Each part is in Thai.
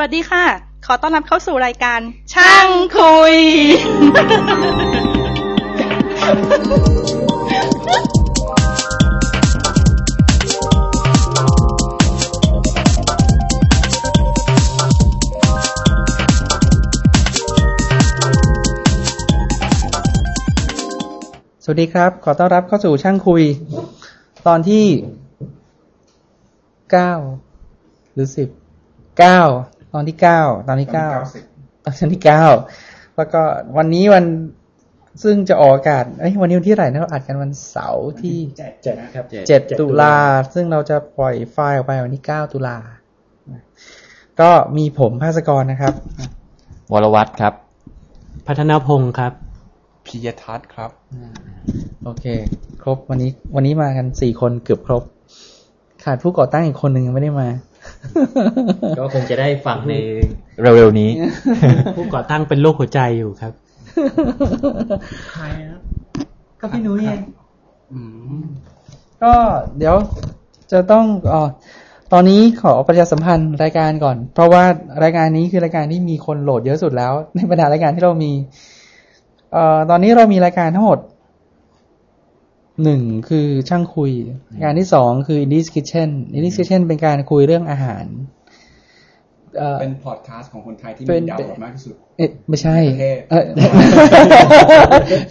วัสดีค่ะ ขอต้อนรับเข้าสู่รายการ ช่างคุย สวัสดีครับ ขอต้อนรับเข้าสู่ช่างคุย ตอนที่เก้าหรือสิบเก้า ตอนที่เก้าตอนที่เก้าตอนที่เก้าแล้วก็วันนี้วันซึ่งจะออกอากาศเอ้ยวันนี้วันที่เท่าไหร่นะเราอัดกันวันเสาร์ที่เจ็ดครับเจ็ดตุลาซึ่งเราจะปล่อยไฟล์ออกไปวันที่เก้าตุลาก็มีผมภาสกรนะครับ วรวัตรครับ พัฒนพงศ์ครับพิยทัศน์ครับโอเค ครบวันนี้วันนี้มากันสี่คนเกือบครบ ขาดผู้ก่อตั้งอีกคนหนึ่งยังไม่ได้มา ก็คงจะได้ฟังในเร็วๆนี้ ผู้ก่อตั้งเป็นโรคหัวใจอยู่ครับใครครับก็พี่นุ้ยเองก็เดี๋ยวจะต้องอ๋อตอนนี้ขอประชาสัมพันธ์รายการก่อน เพราะว่ารายการนี้คือรายการที่มีคนโหลดเยอะสุดแล้ว ในบรรดารายการที่เรามีเอ่อตอนนี้เรามีรายการทั้งหมด หนึ่งคือช่างคุยรายการที่สองคือ Indies Kitchen Indies Kitchen เป็นการคุยเรื่องอาหารเอ่อเป็นพอดคาสต์ของคนไทยที่เป็มีนดาวน์โหลดมากที่สุด เอ๊ะไม่ใช่ประเทศเออ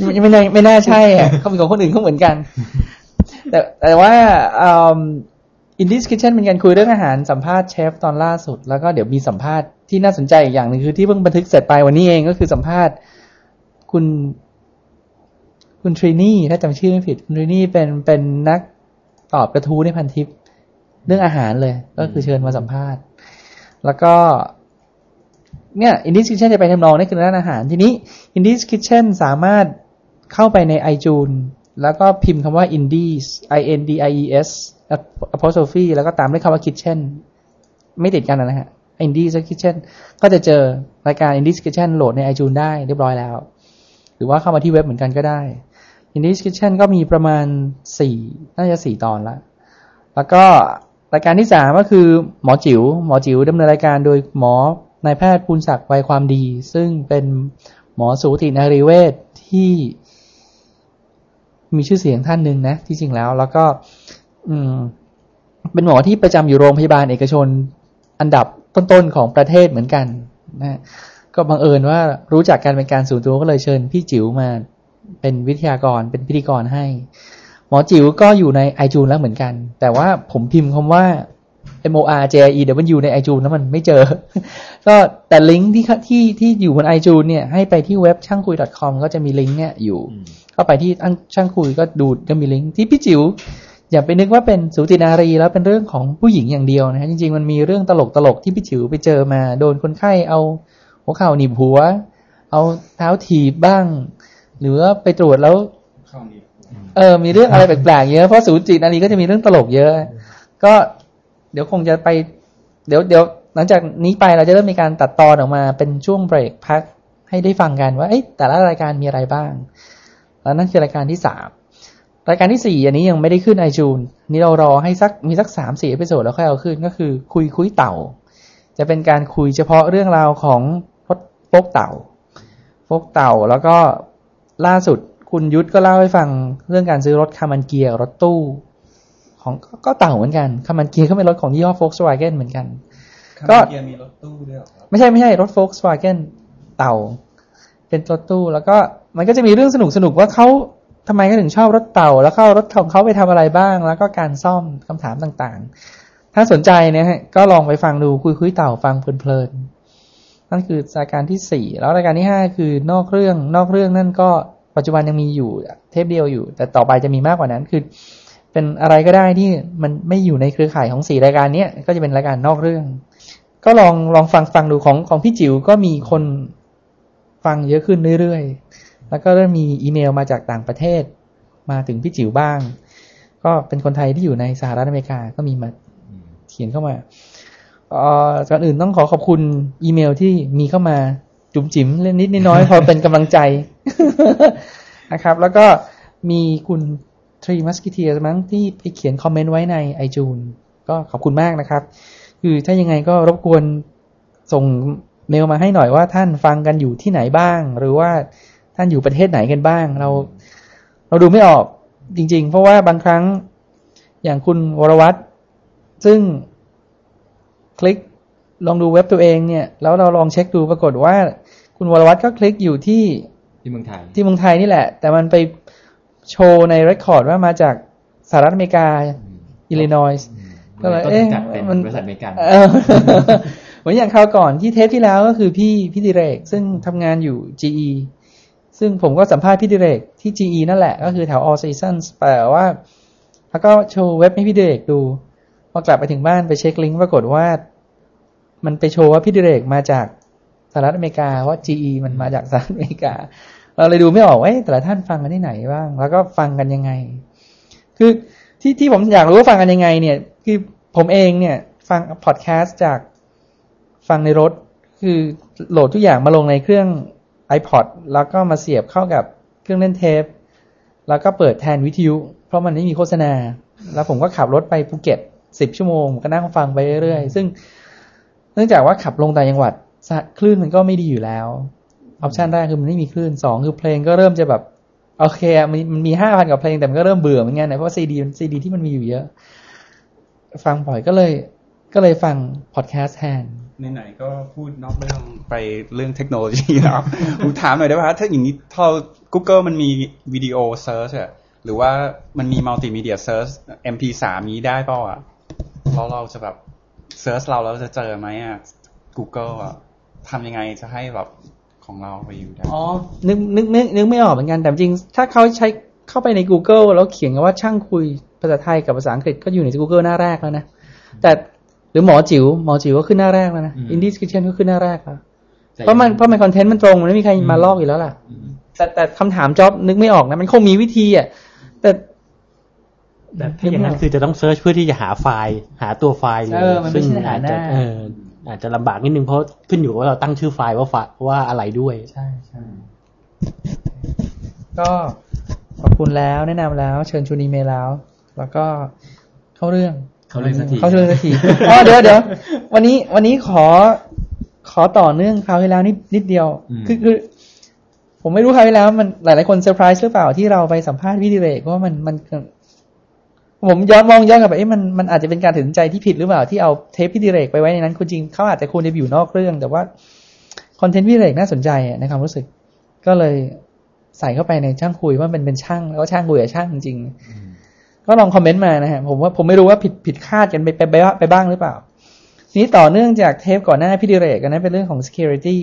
ไม่ไม่น่าไม่น่าใช่อะเขาเป็นของคนอื่นเขาเหมือนกัน แต่แต่ว่าอินดี้คิทเช่นเป็นการคุยเรื่องอาหารสัมภาษณ์เชฟตอนล่าสุด แล้วก็เดี๋ยวมีสัมภาษณ์ที่น่าสนใจอีกอย่างหนึ่งคือที่เพิ่งบันทึกเสร็จไปวันนี้เองก็คือสัมภาษณ์คุณ คุณทรีนี่ถ้าจำชื่อไม่ผิด คุณทรีนี่เป็นเป็นนักตอบกระทู้ในพันทิปเรื่องอาหารเลย ก็คือเชิญมาสัมภาษณ์ แล้วก็เนี่ย Indies Kitchen จะไปทำนองนี่คือร้านอาหาร ทีนี้ Indies Kitchen สามารถเข้าไปใน iTunes แล้วก็พิมพ์คำว่า Indies I N D I E S apostrophe แล้วก็ตามด้วยคำว่า Kitchen ไม่ติดกันนะฮะ Indies Kitchen ก็จะเจอรายการ Indies Kitchen โหลดใน iTunes ได้เรียบร้อยแล้ว หรือว่าเข้ามาที่เว็บเหมือนกันก็ได้ Indies Kitchen ก็มีประมาณสี่น่าจะสี่ตอนละ แล้วก็รายการที่สามก็คือหมอจิว๋วหมอจิ๋วดำเนินรายการโดยหมอนายแพทย์ภูนศักดิ์ไวความดี ซึ่งเป็นหมอสูตินารีเวชที่มีชื่อเสียงท่านหนึ่งนะ ที่จริงแล้ว แล้วก็ อืม เป็นหมอที่ประจำอยู่โรงพยาบาลเอกชน อันดับต้นๆของประเทศเหมือนกันนะก็บังเอิญว่ารู้จักกันเป็นการส่วนตัวก็เลยเชิญพี่จิ๋วมา เป็นวิทยากรเป็นพิธีกรให้ หมอจิ๋วก็อยู่ใน iTunes แล้วเหมือนกัน แต่ว่าผมพิมพ์คำว่า M O R J I E W ใน iTunes แล้วมันไม่เจอ ก็แต่ลิงก์ที่ที่ที่อยู่บน iTunes เนี่ยให้ไปที่เว็บช่างคุย .com ก็จะมีลิงก์เนี่ยอยู่ เข้าไปที่ช่างคุยก็ดูก็มีลิงก์ที่พี่จิ๋วอย่าไปนึกว่าเป็นสูตินารีแล้วเป็นเรื่องของผู้หญิงอย่างเดียวนะฮะจริง ๆ มันมีเรื่องตลกตลกๆที่พี่จิ๋วไปเจอมา โดนคนไข้เอาหัวเข่าหนีบหัว เอาเท้าถีบบ้าง หรือว่าไปตรวจแล้วเข้านี้เออ มีเรื่องอะไรแปลกๆเยอะเพราะสูจิตอันนี้ก็จะมีเรื่องตลกเยอะ ก็เดี๋ยวคงจะไป เดี๋ยวเดี๋ยวหลังจากนี้ไปเราจะเริ่มมีการตัดตอนออกมา เป็นช่วงเบรกพักให้ได้ฟังกันว่าเอ้ยแต่ละรายการมีอะไรบ้าง แล้วนั่นคือรายการที่สามรายการที่สี่อันนี้ยังไม่ได้ขึ้นไอจูนนี่เรารอให้สักมีสักสามสี่ episode แล้วค่อยเอาขึ้นก็คือคุยคุยเต่า จะเป็นการคุยเฉพาะเรื่องราวของรถโฟล์กเต่าโฟล์กเต่าแล้วก็ ล่าสุดคุณยุทธก็เล่าให้ฟังเรื่องการซื้อรถ Karmann Ghia รถตู้ของก็ก็เต่าเหมือนกัน Karmann Ghia ก็เป็นรถของยี่ห้อ Volkswagen เหมือนกันก็เกียร์มีรถตู้ด้วยเหรอครับไม่ใช่ไม่ใช่รถ Volkswagen เต่า เป็นรถตู้แล้วก็มันก็จะมีเรื่องสนุกสนุกว่าเขาทำไมเขาถึงชอบรถเต่า แล้วเขาเอารถของเขาไปทำอะไรบ้าง แล้วก็การซ่อมคำถามต่างๆ ถ้าสนใจเนี่ยฮะก็ลองไปฟังดูคุยคุยเต่าฟังเพลินๆนั่นคือรายการที่สี่แล้วรายการที่ห้าคือนอกเรื่องนอกเรื่องนั่นก็ ปัจจุบันยังมีอยู่เทปเดียวอยู่ แต่ต่อไปจะมีมากกว่านั้นคือ เป็นอะไรก็ได้ที่มันไม่อยู่ในเครือข่ายของสี่รายการเนี้ยก็จะเป็นรายการนอกเรื่อง ก็ลองลองฟังฟังดูของของพี่จิ๋วก็มีคนฟังเยอะขึ้นเรื่อยๆ แล้วก็เริ่มมีอีเมลมาจากต่างประเทศ มาถึงพี่จิ๋วบ้าง ก็เป็นคนไทยที่อยู่ในสหรัฐอเมริกาก็มีมาเขียนเข้ามาอ่อก่อนอื่นต้องขอขอบคุณอีเมลที่มีเข้ามา จุ๋มจิ๋มเล่นนิดนิดน้อยพอเป็นกำลังใจนะครับ แล้วก็มีคุณ Three Musketeer มั้งที่ไปเขียนคอมเมนต์ไว้ในไอจูนก็ขอบคุณมากนะครับ คือถ้ายังไงก็รบกวนส่งเมลมาให้หน่อยว่าท่านฟังกันอยู่ที่ไหนบ้าง หรือว่าท่านอยู่ประเทศไหนกันบ้าง เราเราดูไม่ออกจริง ๆ เพราะว่าบางครั้งอย่างคุณวรวัตรซึ่งคลิกลองดูเว็บตัวเองเนี่ย แล้วเราลองเช็คดูปรากฏว่า คุณวรวัตรก็คลิกอยู่ที่ที่เมืองไทยที่เมืองไทยนี่แหละ แต่มันไปโชว์ใน record ว่ามาจากสหรัฐอเมริกา อิลลินอยส์ก็เลยต้นเอ๊ะสังกัดเป็นมันบริษัทอเมริกันเออเหมือนอย่างคราวก่อนที่เทปที่แล้วก็คือพี่พี่ดิเรก ซึ่งทำงานอยู่ GE ซึ่งผมก็สัมภาษณ์พี่ดิเรกที่ GE นั่นแหละ ก็คือแถว All Seasons Place อะ แล้วก็โชว์เว็บให้พี่ดิเรกดู พอกลับไปถึงบ้านไปเช็คลิงก์ปรากฏว่า มันไปโชว์ว่าพี่ดิเรกมาจากสห รัฐอเมริกาว่าะ GE มันมาจากสหรัฐอเมริกา เราเลยดูไม่ออกว่าแต่ละท่านฟังกันที่ไหนบ้าง แล้วก็ฟังกันยังไง คือที่ที่ผมอยากรู้ว่าฟังกันยังไง เนี่ย คือผมเองเนี่ย ฟังพอดแคสต์จากฟังในรถ คือโหลดทุกอย่างมาลงในเครื่อง iPod แล้วก็มาเสียบเข้ากับเครื่องเล่นเทป แล้วก็เปิดแทนวิทยุ เพราะมันไม่มีโฆษณา แล้วผมก็ขับรถไปภูเก็ตสิบชั่วโมงก็นั่งฟังไปเรื่อยๆซึ่งเนื่องจากว่าขับลงต่างจังหวัด คลื่นมันก็ไม่ดีอยู่แล้ว option แรกคือมันไม่มีคลื่นสองคือเพลงก็เริ่มจะแบบ โอเคมันมันมีห้าพันกว่าเพลงแต่มันก็เริ่มเบื่อเหมือนกันนะเพราะซีดีซีดีที่มันมีอยู่เยอะ ฟังบ่อยก็เลย ก็เลยฟังพอดแคสต์แทนไหนๆก็พูดนอกเรื่องไปเรื่องเทคโนโลยีแล้วผมถามหน่อยได้ไหมถ้าอย่างนี้ถ้า Google มันมี video search อะหรือว่ามันมี multimedia search MP3 นี้ได้เปล่าอะแล้วเราจะแบบ search เราแล้วจะเจอไหมอะ Google อะ ทำยังไงจะให้แบบของเราไปอยู่ได้ อ๋อ นึกนึกนึกนึกไม่ออกเหมือนกัน แต่จริง ถ้าเขาใช้เข้าไปใน Google แล้วเขียนว่าช่างคุยภาษาไทยกับภาษาอังกฤษก็อยู่ใน Google หน้าแรกแล้วนะ แต่หรือหมอจิ๋วหมอจิ๋วก็ขึ้นหน้าแรกแล้วนะอืม Indies Kitchen ก็ขึ้นหน้าแรกแล้วแต่เพราะมันเพราะมัน content มันตรงมันไม่มีใครมาลอกอยู่แล้วล่ะอืมแต่แต่คำถามจ็อบนึกไม่ออกนะ มันคงมีวิธีอะ แต่แต่ถ้าอย่างนั้นคือจะต้อง search เพื่อที่จะหาไฟล์ หาตัวไฟล์เลยเออมันไม่ซึ่งใช่หาอาจหจะน้าเอออาจจะลำบากนิดนึงเพราะขึ้นอยู่กับว่าเราตั้งชื่อไฟล์ว่าไฟล์ว่าอะไรด้วย ใช่ใช่ก็ขอบคุณแล้วแนะนำแล้ว เชิญชวนอีเมลแล้ว แล้วก็เข้าเรื่อง เขาเลยสักทีเข้าเรื่องสักทีอ๋อเดี๋ยวเดี๋ยววันนี้วันนี้ขอขอต่อเนื่องคราวที่แล้วนิดนิดเดียวอืมคือคือ ผมไม่รู้คราวที่แล้ว มันหลาย ๆ คนเซอร์ไพรส์หรือเปล่าที่เราไปสัมภาษณ์วิดีเรกว่ามันมัน ผมย้อนมองย้อนกลับไปเอ๊ะมันมันอาจจะเป็นการตัดสินใจที่ผิดหรือเปล่าที่เอาเทปพิดีเรกไปไว้ในนั้นคุณจริงเขาอาจจะควรจะอยู่นอกเรื่อง แต่ว่าคอนเทนต์พิดีเรกน่าสนใจอะในความรู้สึก ก็เลยใส่เข้าไปในช่างคุยว่าเป็นเป็นช่าง แล้วก็ช่างคุยกับช่างจริงๆก็ลองคอมเมนต์มานะฮะผมว่าผมไม่รู้ว่าผิดผิดคาดกันไปไปไปไปบ้างหรือเปล่าทีนี้ต่อเนื่องจากเทปก่อนหน้าพิดีเรกกันนั้นเป็นเรื่องของ security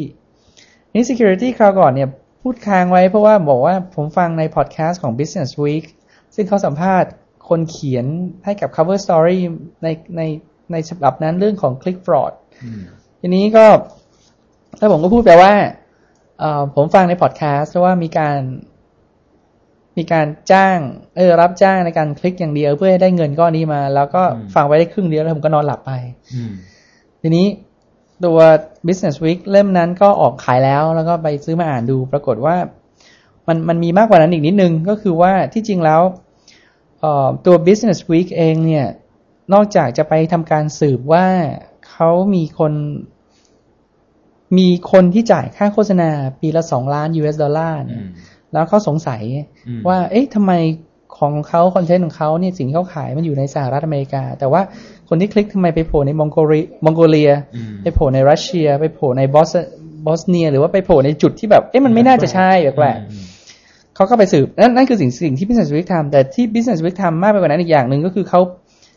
นี่ security คราวก่อนเนี่ยพูดค้างไว้เพราะว่าบอกว่าผมฟังในพอดแคสต์ของ Business Week ซึ่งเขาสัมภาษณ์ คนเขียนให้กับ cover story ในในในฉบับนั้นเรื่องของ click fraud อืมทีนี้ก็ ถ้าผมก็พูดไปว่าเอ่อผมฟังในพอดแคสต์ว่ามีการ มีการจ้างเออรับจ้างในการคลิกอย่างเดียวเพื่อให้ได้เงินก้อนนี้มา แล้วก็อืมฟังไปได้ครึ่งเดียวแล้วผมก็นอนหลับไปอืมทีนี้ตัว Business Week เล่มนั้นก็ออกขายแล้ว แล้วก็ไปซื้อมาอ่านดู ปรากฏว่า มันมันมีมากกว่านั้นอีกนิดนึงก็คือว่าที่จริงแล้วเอ่อ ตัว Business Week เองเนี่ย นอกจากจะไปทำการสืบว่าเขามีคน มีคนที่จ่ายค่าโฆษณาปีละสองล้าน US ดอลลาร์อืเนี่ยมแล้วเขาสงสัยอืมว่า เอ๊ะทำไมของเขาคอนเทนต์ของเขาเนี่ยสิ่งที่เขาขายมันอยู่ในสหรัฐอเมริกา แต่ว่าคนที่คลิกทำไมไปโผล่ในมองโกเลียมองโกเลียอืมไปโผล่ในรัสเซีย ไปโผล่ในบอสบอสเนีย หรือว่าไปโผล่ในจุดที่แบบ เอ๊ะมันไม่น่าจะใช่แปลกๆอืม เขาก็ไปสืบนั่นนั่นคือสิ่งสิ่งที่ Business Week ทำแต่ที่ Business Week ทำมากไปกว่านั้นอีกอย่างหนึ่งก็คือเขา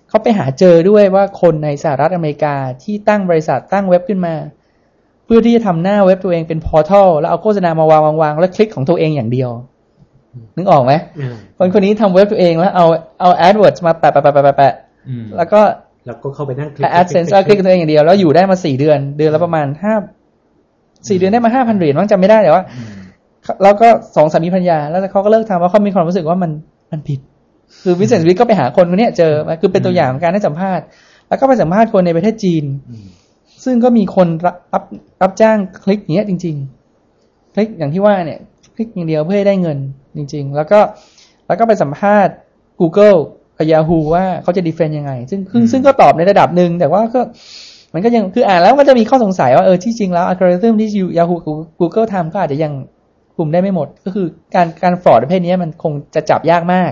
เขาไปหาเจอด้วยว่าคนในสหรัฐอเมริกาที่ตั้งบริษัทตั้งเว็บขึ้นมา เพื่อที่จะทำหน้าเว็บตัวเองเป็น portal แล้วเอาโฆษณามาวางวางวางแล้วคลิกของตัวเองอย่างเดียวนึกออกไหมอืมคนคนนี้ทำเว็บตัวเองแล้วเอาเอา AdWords มาแปะแปะแปะแปะแปะแปะอืมแล้วก็แล้วก็เข้าไปนั่งคลิก AdSense คลิกตัวเองอย่างเดียวแล้วอยู่ได้มาสี่เดือน เดือนละประมาณห้าสี่เดือนได้มาห้าพันเหรียญมั้งจำไม่ได้แต่ว่าอืม แล้วก็สองสามีภรรยา แล้วเขาก็เลิกทำเพราะเขามีความรู้สึกว่ามันมันผิด คือวิเศษวิทย์ก็ไปหาคนคนเนี้ยเจอคือเป็นตัวอย่างของการให้สัมภาษณ์ แล้วก็ไปสัมภาษณ์คนในประเทศจีนอืมซึ่งก็มีคนรับรับรับจ้างคลิกอย่างเงี้ยจริง ๆ คลิกอย่างที่ว่าเนี่ยคลิกอย่างเดียวเพื่อให้ได้เงินจริง ๆ แล้วก็แล้วก็ไปสัมภาษณ์ Google กับ Yahoo ว่าเขาจะดีเฟนยังไง ซึ่งซึ่งซึ่งก็ตอบในระดับหนึ่งแต่ว่าก็มันก็ยังคืออ่านแล้วมันจะมีข้อสงสัยว่าเออที่จริงแล้วอัลกอริทึมที่ Yahoo Google ทำก็อาจจะยัง คุมได้ไม่หมด ก็คือการการฟรอดประเภทนี้มันคงจะจับยากมาก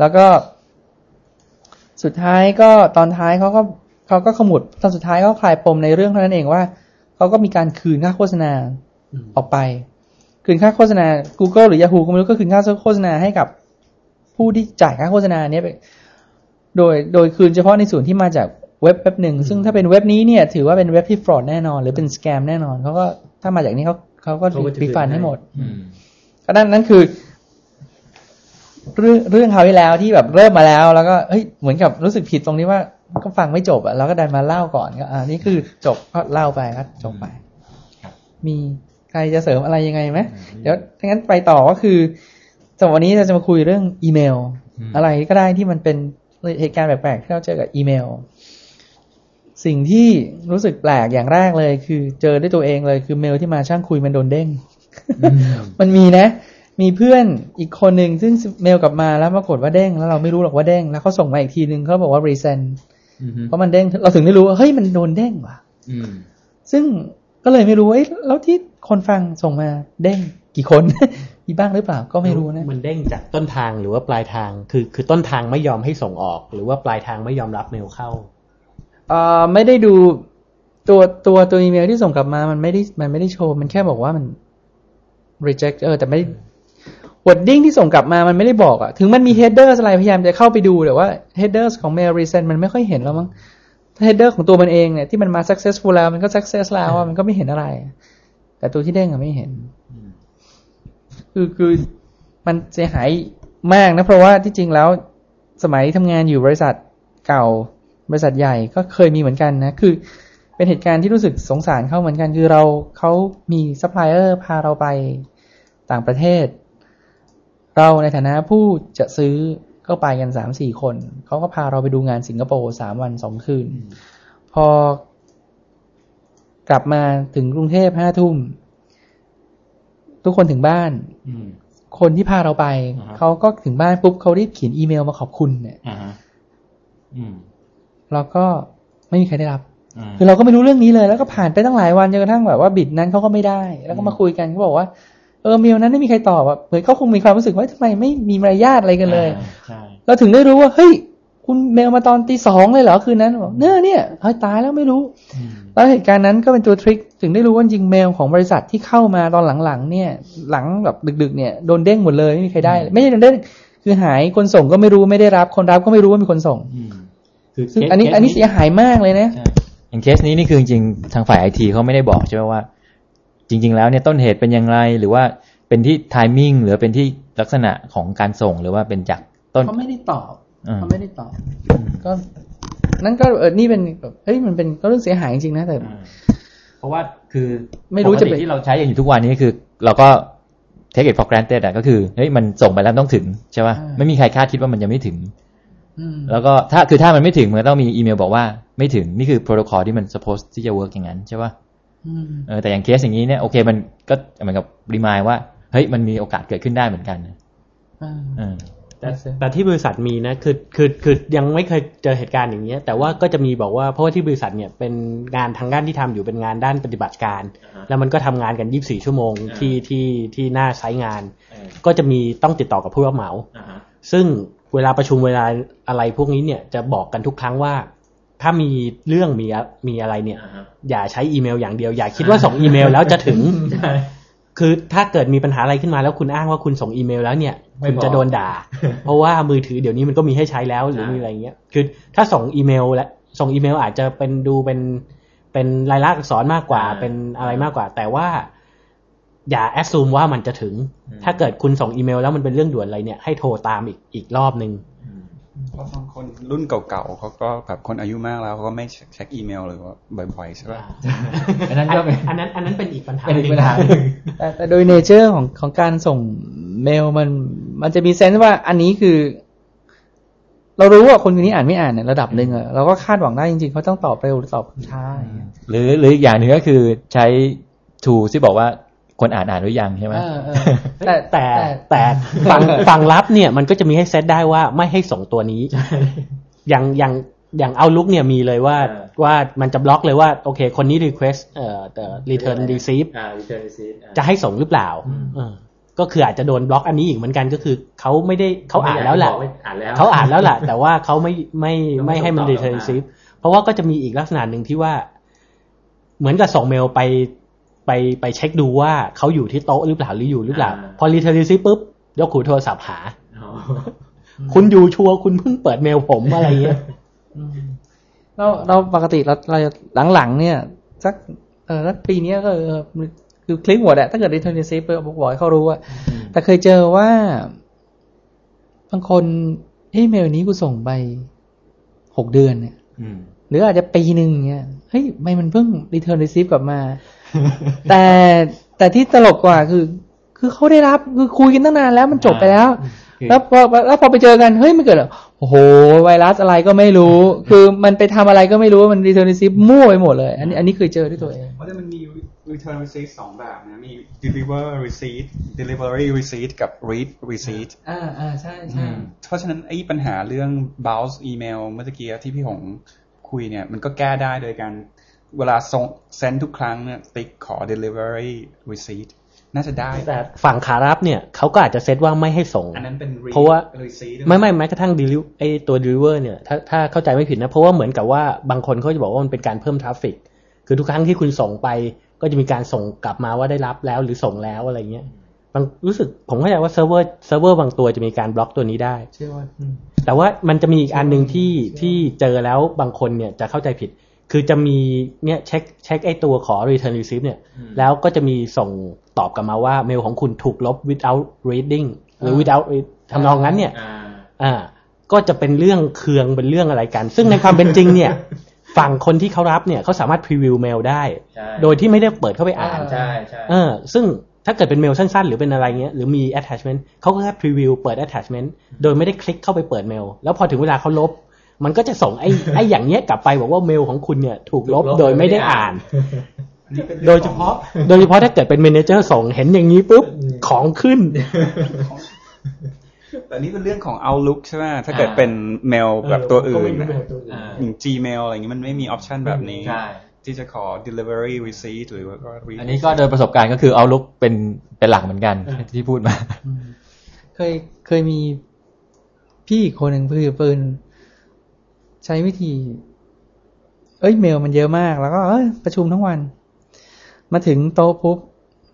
แล้วก็ สุดท้ายก็ตอนท้ายเขาก็เขาก็ขมุดตอนสุดท้ายเขาคลายปมในเรื่องเท่านั้นเองว่าเขาก็มีการคืนค่าโฆษณาอืมออกไป คืนค่าโฆษณา Google หรือ Yahoo ก็ไม่รู้ก็คืนค่าโฆษณาให้กับผู้ที่จ่ายค่าโฆษณาเนี้ยไปโดยโดยคืนเฉพาะในส่วนที่มาจากเว็บเว็บหนึ่งซึ่งถ้าเป็นเว็บนี้เนี่ย ถือว่าเป็นเว็บที่ฟรอดแน่นอน หรือเป็นสแกมแน่นอนเขาก็ถ้ามาจากนี้เขา เขาก็เขาก็จะรีฟันคืนให้ให้หมดก็นั่นนั่นคือ เรื่องเรื่องคราวที่แล้วที่แบบเริ่มมาแล้ว แล้วก็เฮ้ยเหมือนกับรู้สึกผิดตรงนี้ว่าก็ฟังไม่จบอะเราก็ดันมาเล่าก่อนก็อ่านี่คือจบก็เล่าไปก็จบไปครับมีใครจะเสริมอะไรยังไงไหมเดี๋ยวถ้างั้นไปต่อก็คือสำหรับวันนี้เราจะมาคุยเรื่องอีเมลอืมอะไรก็ได้ที่มันเป็นเหตุการณ์แปลกๆที่เราเจอกับอีเมล สิ่งที่รู้สึกแปลกอย่างแรกเลย คือเจอด้วยตัวเองเลยคือเมลที่มาช่างคุยมันโดนเด้ง มันมีนะ มีเพื่อนอีกคนหนึ่งซึ่งเมลกลับมาแล้วปรากฏว่าเด้ง แล้วเราไม่รู้หรอกว่าเด้ง แล้วเขาส่งมาอีกทีนึงเขาบอกว่ารีเซนเพราะมันเด้ง เราถึงได้รู้ว่าเฮ้ยมันโดนเด้งว่ะซึ่งก็เลยไม่รู้ว่าเอ้ยแล้วที่คนฟังส่งมาเด้งกี่คนมีบ้างหรือเปล่าก็ไม่รู้นะ มันเด้งจากต้นทางหรือว่าปลายทาง คือคือต้นทางไม่ยอมให้ส่งออก หรือว่าปลายทางไม่ยอมรับเมลเข้า เอ่อไม่ได้ดูตัวตัวตัวอีเมลที่ส่งกลับมา มันไม่ได้มันไม่ได้โชว์ มันแค่บอกว่ามัน reject เออ แต่ไม่ wording ที่ส่งกลับมามันไม่ได้บอกอะถึงมันมี headers อะไรพยายามจะเข้าไปดูแต่ว่า headers ของ mail resend มันไม่ค่อยเห็นแล้วมั้ง header ของตัวมันเองเนี่ยที่มันมา successful แล้วมันก็ success แล้วอะมันก็ไม่เห็นอะไร แต่ตัวที่เด้งอะไม่เห็น คือคือมันเสียหายมากนะ เพราะว่าที่จริงแล้วสมัยทำงานอยู่บริษัทเก่า บริษัทใหญ่ก็เคยมีเหมือนกันนะคือเป็นเหตุการณ์ที่รู้สึกสงสารเขาเหมือนกัน คือเราเขามีซัพพลายเออร์พาเราไปต่างประเทศ เราในฐานะผู้จะซื้อก็ไปกันสามสี่คน เขาก็พาเราไปดูงานสิงคโปร์สามวันสองคืน พอกลับมาถึงกรุงเทพห้าทุ่ม ทุกคนถึงบ้านคนที่พาเราไปอ่าฮะเขาก็ถึงบ้านปุ๊บเขารีบเขียนอีเมลมาขอบคุณเนี่ยอ่าฮะอืม เราก็ไม่มีใครได้รับอ่าคือเราก็ไม่รู้เรื่องนี้เลย แล้วก็ผ่านไปตั้งหลายวันจนกระทั่งแบบว่าบิดนั้นเขาก็ไม่ได้ แล้วก็มาคุยกันเขาบอกว่าเออเมลนั้นไม่มีใครตอบอะเหมือนเขาคงมีความรู้สึกว่าทำไมไม่มีมารยาทอะไรกันเลยอ่าใช่เราถึงได้รู้ว่าเฮ้ยคุณเมลมาตอนตีสองเลยเหรอคืนนั้นบอกเนี่ยเนี่ยเฮ้ยตายแล้วไม่รู้อืมแล้วเหตุการณ์นั้นก็เป็นตัวทริคถึงได้รู้ว่าจริงเมลของบริษัทที่เข้ามาตอนหลังๆเนี่ย หลังแบบดึก ๆ เนี่ยโดนเด้งหมดเลยไม่มีใครได้เลยไม่ใช่โดนเด้งคือหายคนส่งก็ไม่รู้ไม่ได้รับ คนรับก็ไม่รู้ว่ามีคนส่งอืม คือซึ่งเคสอันนี้เคสอันนี้เสียหายมากเลยนะใช่อย่างเคสนี้นี่คือจริงๆทางฝ่ายไอทีเขาไม่ได้บอกใช่ไหมว่า จริง ๆ แล้วเนี่ยต้นเหตุเป็นอย่างไรหรือว่าเป็นที่ timing หรือเป็นที่ลักษณะของการส่งหรือว่าเป็นจากต้นเขาไม่ได้ตอบอ่าเขาไม่ได้ตอบ ก็นั่นก็เออนี่เป็นแบบเฮ้ยมันเป็นก็เรื่องเสียหายจริงๆนะแต่เพราะว่าคือไม่รู้จะปไปกติที่เราใช้กันอยู่ทุกวันนี้คือ เราก็ take it for granted อะก็คือเฮ้ยมันส่งไปแล้วต้องถึงใช่ป่ะไม่มีใครคาดคิดว่ามันจะไม่ถึงอืม แล้วก็ถ้าคือถ้ามันไม่ถึงมันก็ต้องมีอีเมลบอกว่าไม่ถึงนี่คือโปรโตคอลที่มัน suppose ที่จะ work อย่างนั้นใช่ป่ะอืมเออแต่อย่างเคสอย่างนี้เนี่ยโอเคมันก็เหมือนกับรีมายว่าเฮ้ยมันมีโอกาสเกิดขึ้นได้เหมือนกันอ่าเออแต่แต่ที่บริษัทมีนะคือคือคือยังไม่เคยเจอเหตุการณ์อย่างเงี้ย แต่ว่าก็จะมีบอกว่าเพราะว่าที่บริษัทเนี่ยเป็นงานทางด้านที่ทำอยู่เป็นงานด้านปฏิบัติการ แล้วมันก็ทำงานกัน 24 ชั่วโมงที่ที่ที่หน้าไซต์งาน ก็จะมีต้องติดต่อกับผู้รับเหมาซึ่ง เวลาประชุมเวลาอะไรพวกนี้เนี่ยจะบอกกันทุกครั้งว่า ถ้ามีเรื่องมีอะมีอะไรเนี่ย อย่าใช้อีเมลอย่างเดียว อย่าคิดว่าส่งอีเมลแล้วจะถึงคือถ้าเกิดมีปัญหาอะไรขึ้นมาแล้วคุณอ้างว่าคุณส่งอีเมลแล้วเนี่ยไม่คุณบอกจะโดนด่า เพราะว่ามือถือเดี๋ยวนี้มันก็มีให้ใช้แล้วหรือมีอะไรเงี้ยคือถ้าส่งอีเมลและส่งอีเมลอาจจะเป็นดูเป็นเป็นลายลักษณ์อักษรมากกว่าเป็นอะไรมากกว่า แต่ว่า อย่า assume ว่ามันจะถึง ถ้าเกิดคุณส่งอีเมลแล้วมันเป็นเรื่องด่วนอะไรเนี่ยให้โทรตามอีกอีกรอบหนึ่งเพราะบางคนรุ่นเก่าๆเขาก็แบบคนอายุมากแล้วเขาก็ไม่เช็คอีเมลหรือว่าบ่อยๆใช่ป่ะอันนั้นก็เป็นอันนั้นอันนั้นเป็นอีกปัญหาเป็นอีกหงปัญหาแต่แต่โดย nature ของของการส่งเมลมันมันจะมีเซนส์ว่าอันนี้คือ เรารู้ว่าคนคนนี้อ่านไม่อ่านเนี่ยระดับหนึ่งอะเราก็คาดหวังได้จริงๆเขาต้องตอบเร็วหรือตอบช้าอย่างเงี้ยหรือหรืออีกอย่างหนึ่งก็คือใช้ tool ที่บอกว่า คนอ่านอ่านหรือยังใช่ไหมเออเออแต่แต่แต่ฝั่งฝั่งรับเนี่ยมันก็จะมีให้เซตได้ว่าไม่ให้ส่งตัวนี้อย่างอย่างอย่างเอาลุกเนี่ยมีเลยว่าอ่าว่ามันจะบล็อกเลยว่าโอเค คนนี้ request เอ่อแต่ return receive อ่า return receipt อ่าจะให้ส่งหรือเปล่าอืมเออก็คืออาจจะโดนบล็อกอันนี้อีกเหมือนกันก็คือเขาไม่ได้เขาอ่านแล้วแหละบอกไม่อ่านแล้วเขาอ่านแล้วแหละแต่ว่าเขาไม่ไม่ไม่ให้มันไม่ส่งต่อ return ออกมา receive เพราะว่าก็จะมีอีกลักษณะหนึ่งที่ว่า เหมือนกับส่งเมลไป ไปไปเช็คดูว่าเขาอยู่ที่โต๊ะหรือเปล่าหรืออยู่หรือเปล่า พอ return receive ปุ๊บยกหูโทรศัพท์หาอ๋อคุณอยู่ชัวร์คุณเพิ่งเปิดเมลผมอะไรเงี้ยเราเราปกติเราเราหลังๆเนี่ยสักเออสักปีเนี้ยก็เออคือคลิกหมดอะถ้าเกิด return receipt ไปบอกให้เขารู้อะแต่เคยเจอว่าบางคนเฮ้ยเมลนี้กูส่งไปหกเดือนเนี่ยอืมหรืออาจจะปีหนึ่งเนี่ยเฮ้ยไม่มันเพิ่ง return receipt กลับมา แต่แต่ที่ตลกกว่าคือ คือเขาได้รับคือคุยกันตั้งนานแล้วมันจบไปแล้วคือแล้วพอแล้วพอไปเจอกันเฮ้ยมันเกิดอะไรโอ้โห ไวรัสอะไรก็ไม่รู้ คือมันไปทำอะไรก็ไม่รู้มัน return receipt มั่วไปหมดเลย อันนี้อันนี้เคยเจอด้วยตัวเองเพราะฉะนั้นมันมี return receipt สองแบบนะ มี deliver receipt delivery receipt กับ read receipt อ่าอ่าใช่อืใช่มเพราะฉะนั้นไอ้ปัญหาเรื่อง bounce email เมื่อตะกี้ที่พี่หงคุยเนี่ย มันก็แก้ได้โดยการ เวลาส่ง send ทุกครั้งเนี่ยติ๊กขอ delivery receipt น่าจะได้ แต่ฝั่งขารับเนี่ยเขาก็อาจจะเซตว่าไม่ให้ส่ง อันนั้นเป็น read เพราะว่า receipt ไม่ไม่แม้กระทั่ง deliver ไอตัว deliver เนี่ยถ้าถ้าเข้าใจไม่ผิดนะ เพราะว่าเหมือนกับว่าบางคนเขาจะบอกว่ามันเป็นการเพิ่ม traffic คือทุกครั้งที่คุณส่งไป ก็จะมีการส่งกลับมาว่าได้รับแล้วหรือส่งแล้วอะไรเงี้ยบางรู้สึกผมเข้าใจว่าเซิร์ฟเวอร์เซิร์ฟเวอร์บางตัวจะมีการบล็อกตัวนี้ได้เชื่อว่าอืมแต่ว่ามันจะมีอีกอันหนึ่งที่ที่เจอแล้วบางคนเนี่ยจะเข้าใจผิด คือจะมีเนี่ยเช็คเช็คไอตัวขอ return receipt เนี่ย แล้วก็จะมีส่งตอบกลับมาว่าเมลของคุณถูกลบ without reading หรือ without read ทำนองนั้นเนี่ยอ่าอ่า ก็จะเป็นเรื่องเคืองเป็นเรื่องอะไรกัน ซึ่งในความเป็นจริงเนี่ย ฝั่งคนที่เขารับเนี่ยเขาสามารถพรีวิวเมลได้ใช่โดยที่ไม่ได้เปิดเข้าไปอ่านใช่ใช่เออ ซึ่งถ้าเกิดเป็นเมลสั้นๆ หรือเป็นอะไรเงี้ยหรือมี attachment เขาก็แค่พรีวิวเปิด attachment โดยไม่ได้คลิกเข้าไปเปิดเมล แล้วพอถึงเวลาเขาลบ มันก็จะส่งไอ้ไอ้อย่างเงี้ยกลับไปบอกว่าเมลของคุณเนี่ยถูกลบโดยไม่ได้อ่าน โดยเฉพาะ โดยเฉพาะถ้าเกิดเป็น manager ส่งเห็นอย่างนี้ปุ๊บของขึ้นแต่นี่เป็นเรื่องของ Outlook ใช่ไหมถ้าเกิดเป็นเมลแบบตัวอื่นนะอ่าอย่าง Gmail อะไรอย่างนี้มันไม่มี option แบบนี้ใช่ที่จะขอ delivery receipt หรือว่าก็ read อันนี้ก็โดยประสบการณ์ก็คือ Outlook เป็นเป็นหลักเหมือนกันที่พูดมา เคยเคยมีพี่อีกคนหนึ่งคือปืน ใช้วิธี เอ้ยเมลมันเยอะมาก แล้วก็เอ้ยประชุมทั้งวัน มาถึงโต๊ะปุ๊บ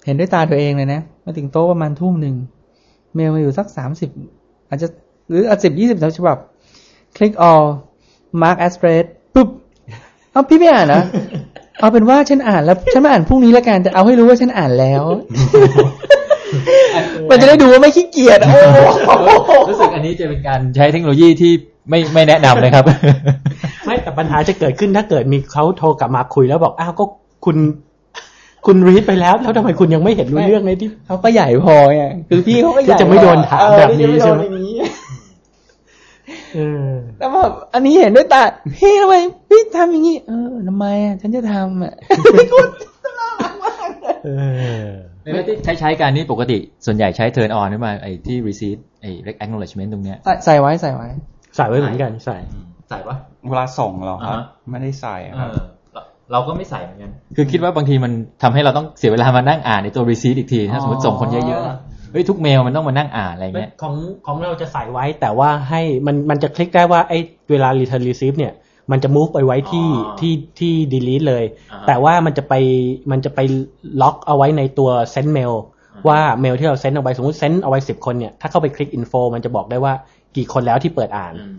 เห็นด้วยตาตัวเองเลยนะ มาถึงโต๊ะประมาณทุ่มหนึ่ง เมลมาอยู่สักสามสิบอาจจะหรืออาจสิบยี่สิบฉบับ คลิก all mark as read ปุ๊บเอาพี่ไม่อ่านนะเอาเป็นว่าฉันอ่านแล้วฉันมาอ่านพรุ่งนี้แล้วกันแต่เอาให้รู้ว่าฉันอ่านแล้ว มันจะได้ดูว่าไม่ขี้เกียจโอ้โหรู้สึกอันนี้จะเป็นการใช้เทคโนโลยีที่ ไม่ไม่แนะนำเลยครับ ไม่แต่ปัญหาจะเกิดขึ้นถ้าเกิดมีเขาโทรกลับมาคุยแล้วบอกอ้าวก็คุณคุณรีดไปแล้ว แล้วทำไมคุณยังไม่เห็นรู้เรื่องในที่เขาก็ใหญ่พอไงคือพี่เขาก็ใหญ่ที่จะไม่โดนถามเออแบบนี้ที่จะใช่ไหมโดนอย่างนี้เออแต่ว่าอันนี้เห็นด้วยตาพี่ทำไมพี่ทำอย่างนี้เออทำไมอะฉันจะทำอะเออในที่ใช้ใช้การนี้ปกติส่วนใหญ่ใช้ turn on หรือเปล่าไอ้ที่ receipt ไอ้ acknowledgement ตรงเนี้ยใส่ใส่ไว้ใส่ไว้ ใส่ไว้เหมือนกันใส่ใส่ปะเวลาส่งเหรอครับอ่าฮะไม่ได้ใส่ครับเราเราก็ไม่ใส่เหมือนกัน คือคิดว่าบางทีมันทำให้เราต้องเสียเวลามานั่งอ่านในตัว receipt อีกที ถ้าสมมติส่งคนเยอะๆ เฮ้ยทุกเมลมันต้องมานั่งอ่านอะไรเงี้ย ของของเราจะใส่ไว้แต่ว่าให้มันมันจะคลิกได้ว่าไอ้เวลา return receive เนี่ย มันจะ move ไปไว้ที่อ๋อที่ที่ delete เลยอ่าฮะแต่ว่ามันจะไปมันจะไปล็อกเอาไว้ในตัว send mail อ่าฮะ ว่าเมลที่เราเซนเอาไว้สมมติเซนเอาไว้สิบคนเนี่ยถ้าเข้าไปคลิก info มันจะบอกได้ว่ากี่คนแล้วที่เปิดอ่านอืม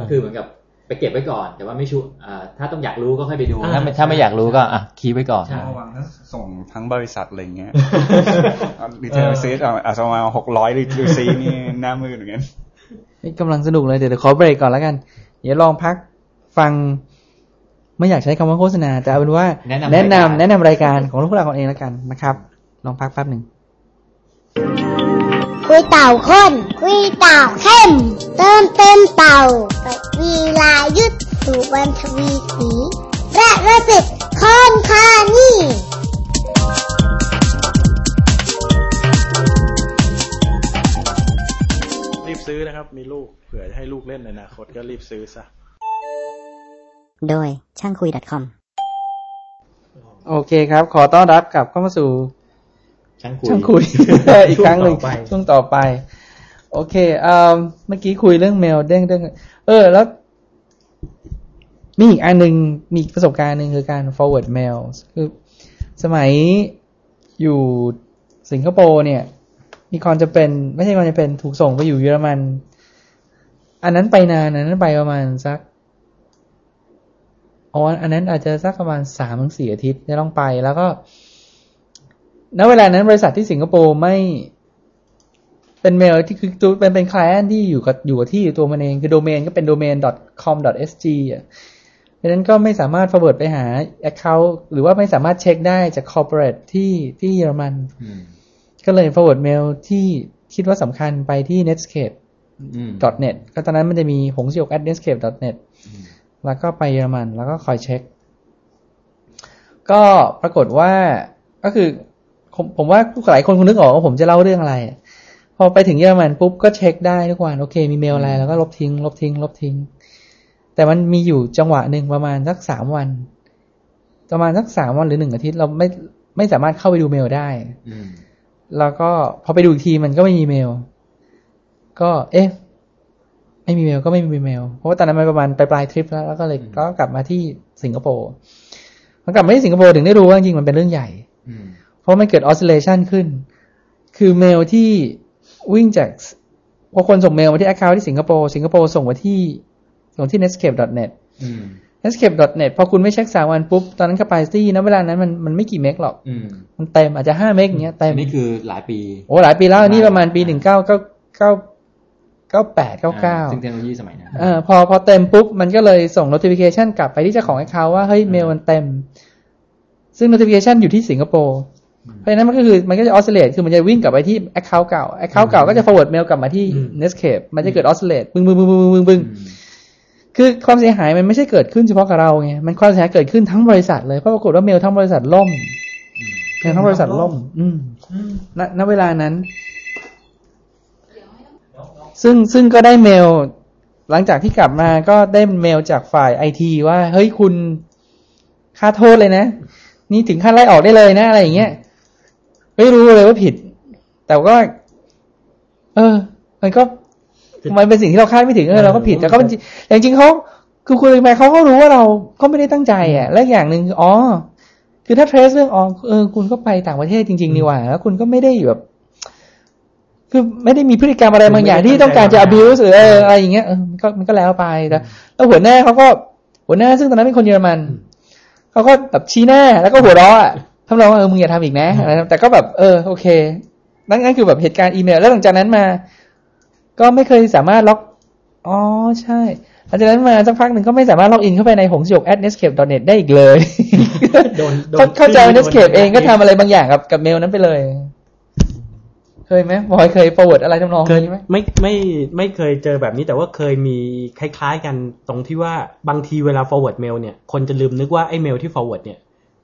ก็คือเหมือนกับไปเก็บไว้ก่อน แต่ว่าไม่ชัวร์อ่าถ้าต้องอยากรู้ก็ค่อยไปดูอ่าถ้าไม่ถ้าไม่อยากรู้ก็อะคีย์ไว้ก่อนใช่ระวังถ้าส่งทั้งบริษัทอะไรอย่างเงี้ย return receipt เอาอาจจะประมาณหกร้อย receipt นี่หน้ามือเหมือนกันนี่กำลังสนุกเลยเดี๋ยวเดี๋ยวขอเบรกก่อนแล้วกัน เดี๋ยวลองพักฟัง ไม่อยากใช้คำว่าโฆษณาแต่เอาเป็นว่า แนะนำแนะรายการนำแนะนำรายการของพวกเราเองแล้วกันนะครับ ลองพักแป๊บหนึ่ง คุยเต่าข้นคุยเต่าเข้ม เติมเต็มเต่ากับวีลายุทธสุวรรณทวีสีและระสิทธิ์คอนคานี่รีบซื้อนะครับ มีลูกเผื่อจะให้ลูกเล่นในอนาคตก็รีบซื้อซะ โดยช่างคุย .com โอเคครับ ขอต้อนรับกลับเข้ามาสู่ ช่างคุยช่างคุยอีกครั้งหนึ่งช่วงต่อไปช่วงต่อไปโอเคเอ่อเมื่อกี้คุยเรื่องเมลเด้งเด้งเออ แล้ว มีอีกอันหนึ่งมีอีกประสบการณ์หนึ่งคือการ forward mail คือสมัยอยู่สิงคโปร์เนี่ย มีความจะเป็นไม่ใช่ความจะเป็นถูกส่งไปอยู่เยอรมัน อันนั้นไปนานอันนั้นไปประมาณสักอ๋ออันนั้นอาจจะสักประมาณสามถึงสี่อาทิตย์จะต้องไปแล้วก็ ณเวลานั้นบริษัทที่สิงคโปร์ไม่เป็นเมลที่คือตัวเป็นเป็นคล i นที่อยู่กับอยู่กับที่อยู่ตัวมันเองคือโดเมนก็เป็น domain.com.sg อะดังนั้นก็ไม่สามารถ forward ไปหา account หรือว่าไม่สามารถเช็คได้จาก corporate ที่ที่เยอรมันอืมก็เลย forward mail ที่คิดว่าสำคัญไปที่ netscape อืม .net ก็ตอนนั้นมันจะมีหงสยก at netscape .net แล้วก็ไปเยอรมัน แล้วก็คอยเช็ค ก็ปรากฏว่าก็คือ ผมผมว่าหลายคนคงนึกออกว่าผมจะเล่าเรื่องอะไร พอไปถึงเยอรมันปุ๊บก็เช็คได้ทุกวันโอเค มีเมลอะไรแล้วก็ลบทิ้ง ลบทิ้ง ลบทิ้ง แต่มันมีอยู่จังหวะหนึ่งประมาณสักสามวัน ประมาณสักสามวันหรือหนึ่งอาทิตย์เราไม่ไม่สามารถเข้าไปดูเมลได้อืมแล้วก็พอไปดูอีกทีมันก็ไม่มีเมล ก็เอ๊ะไม่มีเมลก็ไม่มีเมล เพราะว่าตอนนั้นมันประมาณปลายปลายทริปแล้วแล้วก็เลยก็กลับมาที่สิงคโปร์พอกลับมาที่สิงคโปร์ถึงได้รู้ว่าจริงๆมันเป็นเรื่องใหญ่อืมเพ ราะมันเกิด oscillation ขึ้น คือเมลที่วิ่งจากพอคนส่งเมลมาที่ Account ที่สิงคโปร์ สิงคโปร์ส่งมาที่ส่งที่ netscape.net อืม netscape.net พอคุณไม่เช็คสามวันปุ๊บ ตอนนั้น capacity นะเวลานั้นมันมันไม่กี่เมกหรอกอืมมันเต็มอาจจะห้าเมกอย่างเงี้ยเต็มอันนี้คือหลายปี โอ้หลายปีแล้วอันนี่ประมาณปีหนึ่งเก้าเก้าเก้าเก้าแปดเก้าเก้าซึ่งเทคโนโลยีสมัยนั้นเออพอพอเต็มปุ๊บ มันก็เลยส่ง notification กลับไปที่เจ้าของ account ว่าเฮ้ยเมลมันเต็ม ซึ่ง notification อยู่ที่สิงคโปร์ เพราะฉะนั้นมันก็คือมันก็จะ oscillate คือมันจะวิ่งกลับไปที่ account เก่า account เก่าก็จะ forward mail กลับมาที่ Netscape มันจะเกิด oscillate บึ้งบึ้งบึ้งบึ้งบึ้งบึ้งคือความเสียหายมันไม่ใช่เกิดขึ้นเฉพาะกับเราไงมันความเสียหายเกิดขึ้นทั้งบริษัทเลยเพราะปรากฏว่าเมลทั้งบริษัทล่มเมลทั้งบริษัทล่ม อืมณณเวลานั้น ซึ่งซึ่งก็ได้เมล หลังจากที่กลับมาก็ได้เมลจากฝ่ายไอทีว่า เฮ้ยคุณค่าโทษเลยนะ นี่ถึงขั้นไล่ออกได้เลยนะอะไรอย่างเงี้ย ไม่รู้เลยว่าผิด แต่ก็ เออ มันก็มันเป็นสิ่งที่เราคาดไม่ถึงเออเราก็ผิด แต่ก็เป็นจริงแต่จริงๆเขาคือคุยไปเขาก็รู้ว่าเราก็ไม่ได้ตั้งใจ อะ และอย่างหนึ่งคืออ๋อคือถ้าเทรสเรื่องอ๋อเออคุณก็ไปต่างประเทศจริงๆนี่หว่าแล้วคุณก็ไม่ได้แบบคือไม่ได้มีพฤติกรรมอะไรบางอย่างที่ต้องการจะ abuse หรือเอออะไรอย่างเงี้ยเออมันก็มันก็แล้วไปแต่แล้วหัวหน้าเขาก็หัวหน้าซึ่งตอนนั้นเป็นคนเยอรมันเขาก็แบบชี้หน้าแล้วก็หัวเราะอะ ทำนองว่าเออมึงอย่าทำอีกนะอะไรแต่ก็แบบเออโอเคนั่นนั่นคือแบบเหตุการณ์อีเมล แล้วหลังจากนั้นมา ก็ไม่เคยสามารถล็อกอ๋อใช่หลังจากนั้นมาสักพักหนึ่งก็ไม่สามารถล็อกอินเข้าไปในหงสยก at netscape net ได้อีกเลยโดนโดนเข้าเข้าใจว่าโดน netscape เองก็ทำอะไรบางอย่างกับกับเมลนั้นไปเลย เคยไหมบอยเคย forward อะไรทำนองเคยนี้ไหมไม่ไม่ไม่เคยเจอแบบนี้ แต่ว่าเคยมีคล้าย ๆ กันตรงที่ว่าบางทีเวลา forward mail เนี่ย คนจะลืมนึกว่าไอ้เมลที่ forward เนี่ย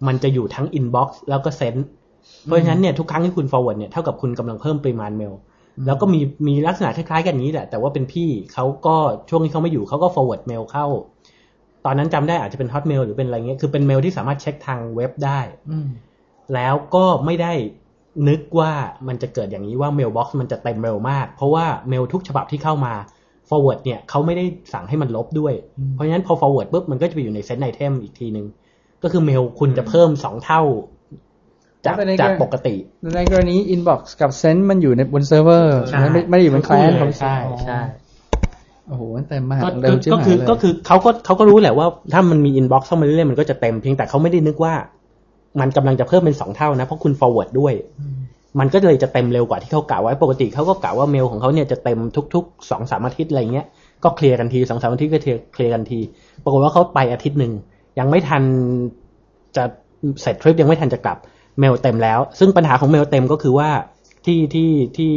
มันจะอยู่ทั้ง inbox แล้วก็ send เพราะฉะนั้นเนี่ยทุกครั้งที่คุณ forward เนี่ยเท่ากับคุณกำลังเพิ่มปริมาณเมล แล้วก็มีมีลักษณะคล้ายๆกันอย่างนี้แหละ แต่ว่าเป็นพี่เขาก็ช่วงที่เขาไม่อยู่เขาก็ forward mail เข้า ตอนนั้นจำได้อาจจะเป็น hotmail หรือเป็นอะไรเงี้ยคือเป็นเมลที่สามารถเช็คทางเว็บได้ อืมแล้วก็ไม่ได้นึกว่ามันจะเกิดอย่างนี้ว่า mailbox มันจะเต็มเร็วมาก เพราะว่าเมลทุกฉบับที่เข้ามา forward เนี่ยเขาไม่ได้สั่งให้มันลบด้วย เพราะฉะนั้นพอ forward ปุ๊บมันก็จะไปอยู่ในเซน t ไอเทมอีกทีหนึ่ง ก็คือเมลคุณจะเพิ่มสองเท่า จากแล้วเป็นไงจากก็ปกติ ในกรณี inbox กับ send มันอยู่ในบนเซิร์ฟเวอร์ใช่ไม่ไม่ได้อยู่บน client ของใช่ใช่โอ้โหมันเต็มมากก็เร็วชิบก็หายคือเลยก็คือเขาก็เขาก็รู้แหละว่า ถ้ามันมี inbox เข้ามาเรื่อยๆมันก็จะเต็มเพียงแต่เขาไม่ได้นึกว่า มันกำลังจะเพิ่มเป็นสองเท่านะ เพราะคุณ forward ด้วย มันก็เลยจะเต็มเร็วกว่าที่เขากะเอาไว้ปกติเขาก็กล่าวว่าเมลของเขาเนี่ยจะเต็มทุกๆสองสามอาทิตย์อะไรเงี้ยก็เคลียร์กันทีสองสามอาทิตย์ก็เคลียร์เคลียร์กันที ปรากฏว่าเขาไปอาทิตย์หนึ่ง ยังไม่ทันจะเสร็จทริปยังไม่ทันจะกลับเมลเต็มแล้ว ซึ่งปัญหาของเมลเต็มก็คือว่าที่ที่ที่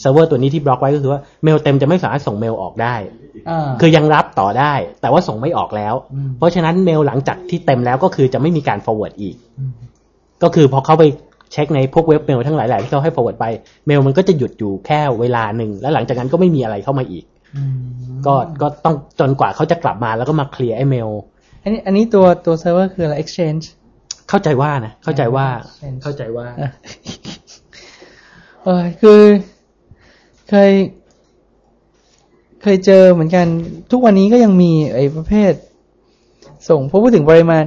เซิร์ฟเวอร์ตัวนี้ที่บล็อกไว้ก็คือว่าเมลเต็มจะไม่สามารถส่งเมลออกได้อ่าคือยังรับต่อได้ แต่ว่าส่งไม่ออกแล้วอืมเพราะฉะนั้นเมลหลังจากที่เต็มแล้วก็คือจะไม่มีการ forward อีก ก็คือพอเขาไปเช็คในพวกเว็บเมลทั้งหลายๆที่เขาให้ forward ไปเมลมันก็จะหยุดอยู่แค่เวลาหนึ่งแล้วหลังจากนั้นก็ไม่มีอะไรเข้ามาอีกก็ก็ต้องจนกว่าเขาจะกลับมาแล้วก็มาเคลียร์ไอ้เมล อันนี้อันนี้ตัวตัวเซิร์ฟเวอร์คืออะไร exchange เข้าใจว่านะ เข้าใจว่าเช่นเข้าใจว่าอะเออคือเคย เคยเจอเหมือนกัน ทุกวันนี้ก็ยังมีไอ้ประเภท ส่งพอพูดถึงปริมาณ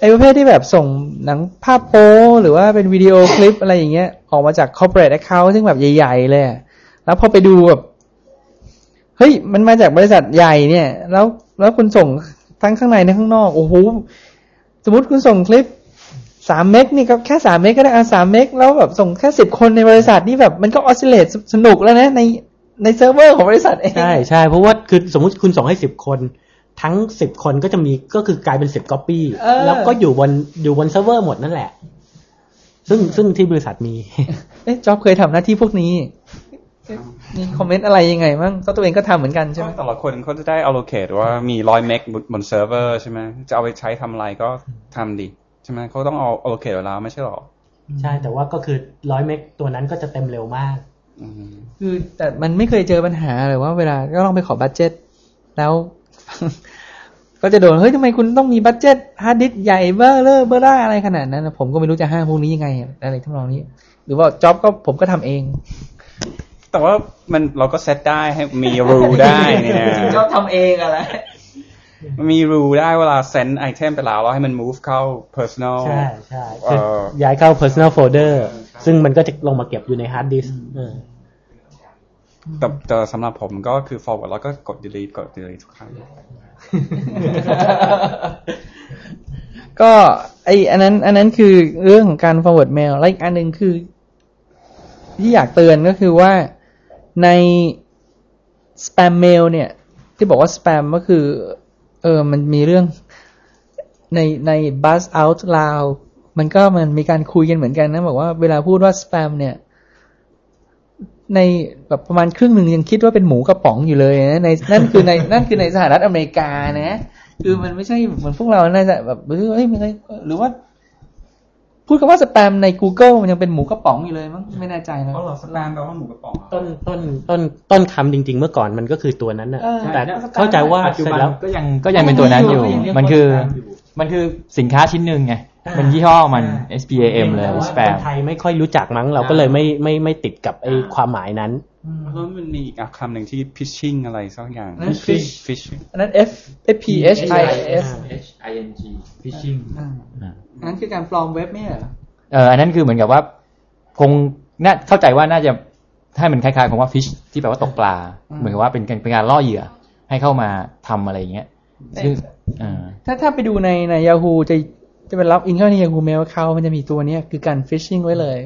ไอ้ประเภทที่แบบส่งหนังภาพโป๊หรือว่าเป็นวิดีโอคลิปอะไรอย่างเงี้ย ออกมาจาก corporate account ซึ่งแบบใหญ่ ๆ เลยอะแล้วพอไปดูแบบ เฮ้ย มันมาจากบริษัทใหญ่เนี่ย แล้วแล้วคุณส่ง ทั้งข้างในและข้างนอก โอ้โห สมมติคุณส่งคลิปสามเมกนี่ก็แค่สามเมกก็ได้อะสามเมกแล้วแบบส่งแค่สิบคนในบริษัทนี่แบบมันก็ oscillateสนุกแล้วนะในในเซิร์ฟเวอร์ของบริษัทเองใช่ใช่เพราะว่าคือสมมุติคุณส่งให้สิบคน ทั้งสิบคนก็จะมีก็คือกลายเป็นสิบก๊อปปี้เออแล้วก็อยู่บนอยู่บนเซิร์ฟเวอร์หมดนั่นแหละ ซึ่งซึ่งที่บริษัทมี เอ๊ะจ็อบเคยทำหน้าที่พวกนี้เอ๊ะ มีคอมเมนต์อะไรยังไงบ้างก็ตัวเองก็ทำเหมือนกันใช่ไหมแต่ละคนเขาจะได้ allocate ว่ามีร้อยเมกบนเซิร์ฟเวอร์ใช่ไหมจะเอาไปใช้ทำอะไรก็ทำดิใช่ไหมเขาต้องเอา allocate เวลาไม่ใช่หรอ ใช่แต่ว่าก็คือร้อยเมกตัวนั้นก็จะเต็มเร็วมากอืมคือแต่มันไม่เคยเจอปัญหาเลยว่าเวลาก็ลองไปขอ budget แล้ว ก็จะโดนเฮ้ยทำไมคุณต้องมี budget ฮาร์ดดิสก์ใหญ่เบอร์เลอร์เบอร์ร่าอะไรขนาดนั้นนะผมก็ไม่รู้จะห้ามพวกนี้ยังไงอะไรทั้งนองนี้ หรือว่าจ็อบก็ผมก็ทำเอง แต่ว่ามันเราก็เซตได้ให้มี rule ได้เนี่ยจริงๆจ็อบทำเองอะไรมันมี rule ได้เวลา send item ไปแล้วเราให้มัน move เข้า personal ใช่ใช่เอ่คืออย้ายเข้า personal folder ซึ่งมันก็จะลงมาเก็บอยู่ใน hard disk เออแต่แต่สำหรับผมก็คือ forward แล้วก็กด delete กด delete ทุกครั้งก็ไออันนั้น อันนั้นคือเรื่องของการ forward mail แล้วอีกอันหนึ่งคือ ที่อยากเตือนก็คือว่า ใน spam mail เนี่ย ที่บอกว่า spam ก็คือ เออมันมีเรื่องในใน buzz out loud มันก็มันมีการคุยกันเหมือนกันนะ บอกว่าเวลาพูดว่า spam เนี่ยในแบบประมาณครึ่งหนึ่งยังคิดว่าเป็นหมูกระป๋องอยู่เลยนะในนั่นคือในนั่นคือในสหรัฐอเมริกานะ คือมันไม่ใช่เหมือนพวกเราน่าจะแบบเฮ้ยหรือว่า พูดคำว่าสแปมใน Google มันยังเป็นหมูกระป๋องอยู่เลยมั้งไม่แน่ใจนะเพราะเราสแปมแปลว่าหมูกระป๋องต้นต้นต้นต้นคำจริง ๆ เมื่อก่อนมันก็คือตัวนั้นน่ะเออแต่ใช่เข้าใจว่าปัจจุเสร็จบันแล้วก็ยังก็ยังเป็นตัวนั้นอยู่ก็ยังเรียกว่ามันคือ spam อยู่มันคือสินค้าชิ้นหนึ่งไง มันยี่ห้อมัน SPAM เลยแต่ว่า spam คนไทยไม่ค่อยรู้จักมั้ง เราก็เลยไม่ไม่ไม่ติดกับไอ้ความหมายนั้นเพราะมันมีอีกคำหนึ่งที่ phishing อะไรสักอย่างนั่น fish phishing อันนั้น F F P H I S H I N G phishing อ่าอันนั้นคือการปลอมเว็บไม่ใช่เหรอเอออันนั้นคือเหมือนกับว่า คงน่าเข้าใจว่าน่าจะให้มันคล้ายๆคำว่า fish ที่แปลว่าตกปลาอืมเหมือนกับว่าเป็นการเป็นการล่อเหยื่อให้เข้ามาทำอะไรอย่างเงี้ยซึ่งเออถ้าถ้าไปดูในใน Yahoo จะ จะเป็นล็อกอินเข้าใน Yahoo Mail Account มันจะมีตัวเนี้ยคือการ phishing ไว้เลย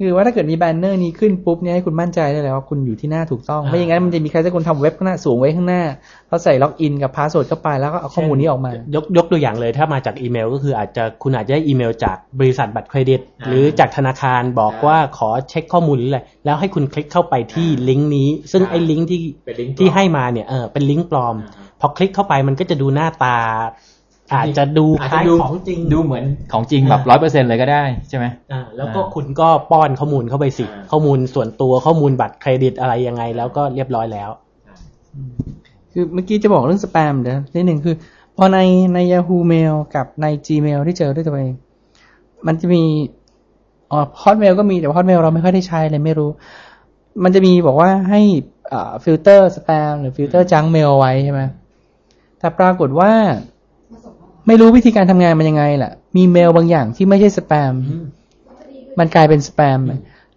คือว่าถ้าเกิดมีแบนเนอร์นี้ขึ้นปุ๊บเนี่ยให้คุณมั่นใจได้เลยว่าคุณอยู่ที่หน้าถูกต้อง ไม่อย่างนั้นมันจะมีใครสักคนทำเว็บข้างหน้าสูงไว้ข้างหน้าแล้วใส่ล็อกอินกับ password เข้าไปแล้วก็เอาข้อมูลนี้ออกมา ยกยกตัวอย่างเลยถ้ามาจากอีเมล ก็คืออาจจะคุณอาจจะได้อีเมล จากบริษัทบัตรเครดิต หรือจากธนาคารบอกว่าขอเช็คข้อมูลหรืออะไรแล้วให้คุณคลิกเข้าไปที่ลิงก์นี้ ซึ่งไอ้ลิงก์ที่เป็นลิงก์ปลอมที่ให้มาเนี่ยเออเป็นลิงก์ปลอม พอคลิกเข้าไปมันก็จะดูหน้าตา อาจจะดูคล้ายของจริง ดูเหมือนของจริงแบบร้อยเปอร์เซ็นเลยก็ได้ใช่ไหมอ่าแล้วก็คุณก็ป้อนข้อมูลเข้าไปสิอ่าข้อมูลส่วนตัวข้อมูลบัตรเครดิตอะไรยังไง แล้วก็เรียบร้อยแล้ว คือเมื่อกี้จะบอกเรื่องสแปมเดี๋ยวนิดหนึ่งคือ พอในใน Yahoo Mail กับใน Gmail ที่เจอด้วยตัวเอง มันจะมีอ๋อ Hotmail ก็มีแต่ว่า Hotmail เราไม่ค่อยได้ใช้เลยไม่รู้ มันจะมีบอกว่าให้อ่าฟิลเตอร์สแปมหรือ filter junk mail ไว้ใช่ไหมแต่ปรากฏว่า ไม่รู้วิธีการทำงานมันยังไงแหละมีเมลบางอย่างที่ไม่ใช่สแปม มันกลายเป็นสแปม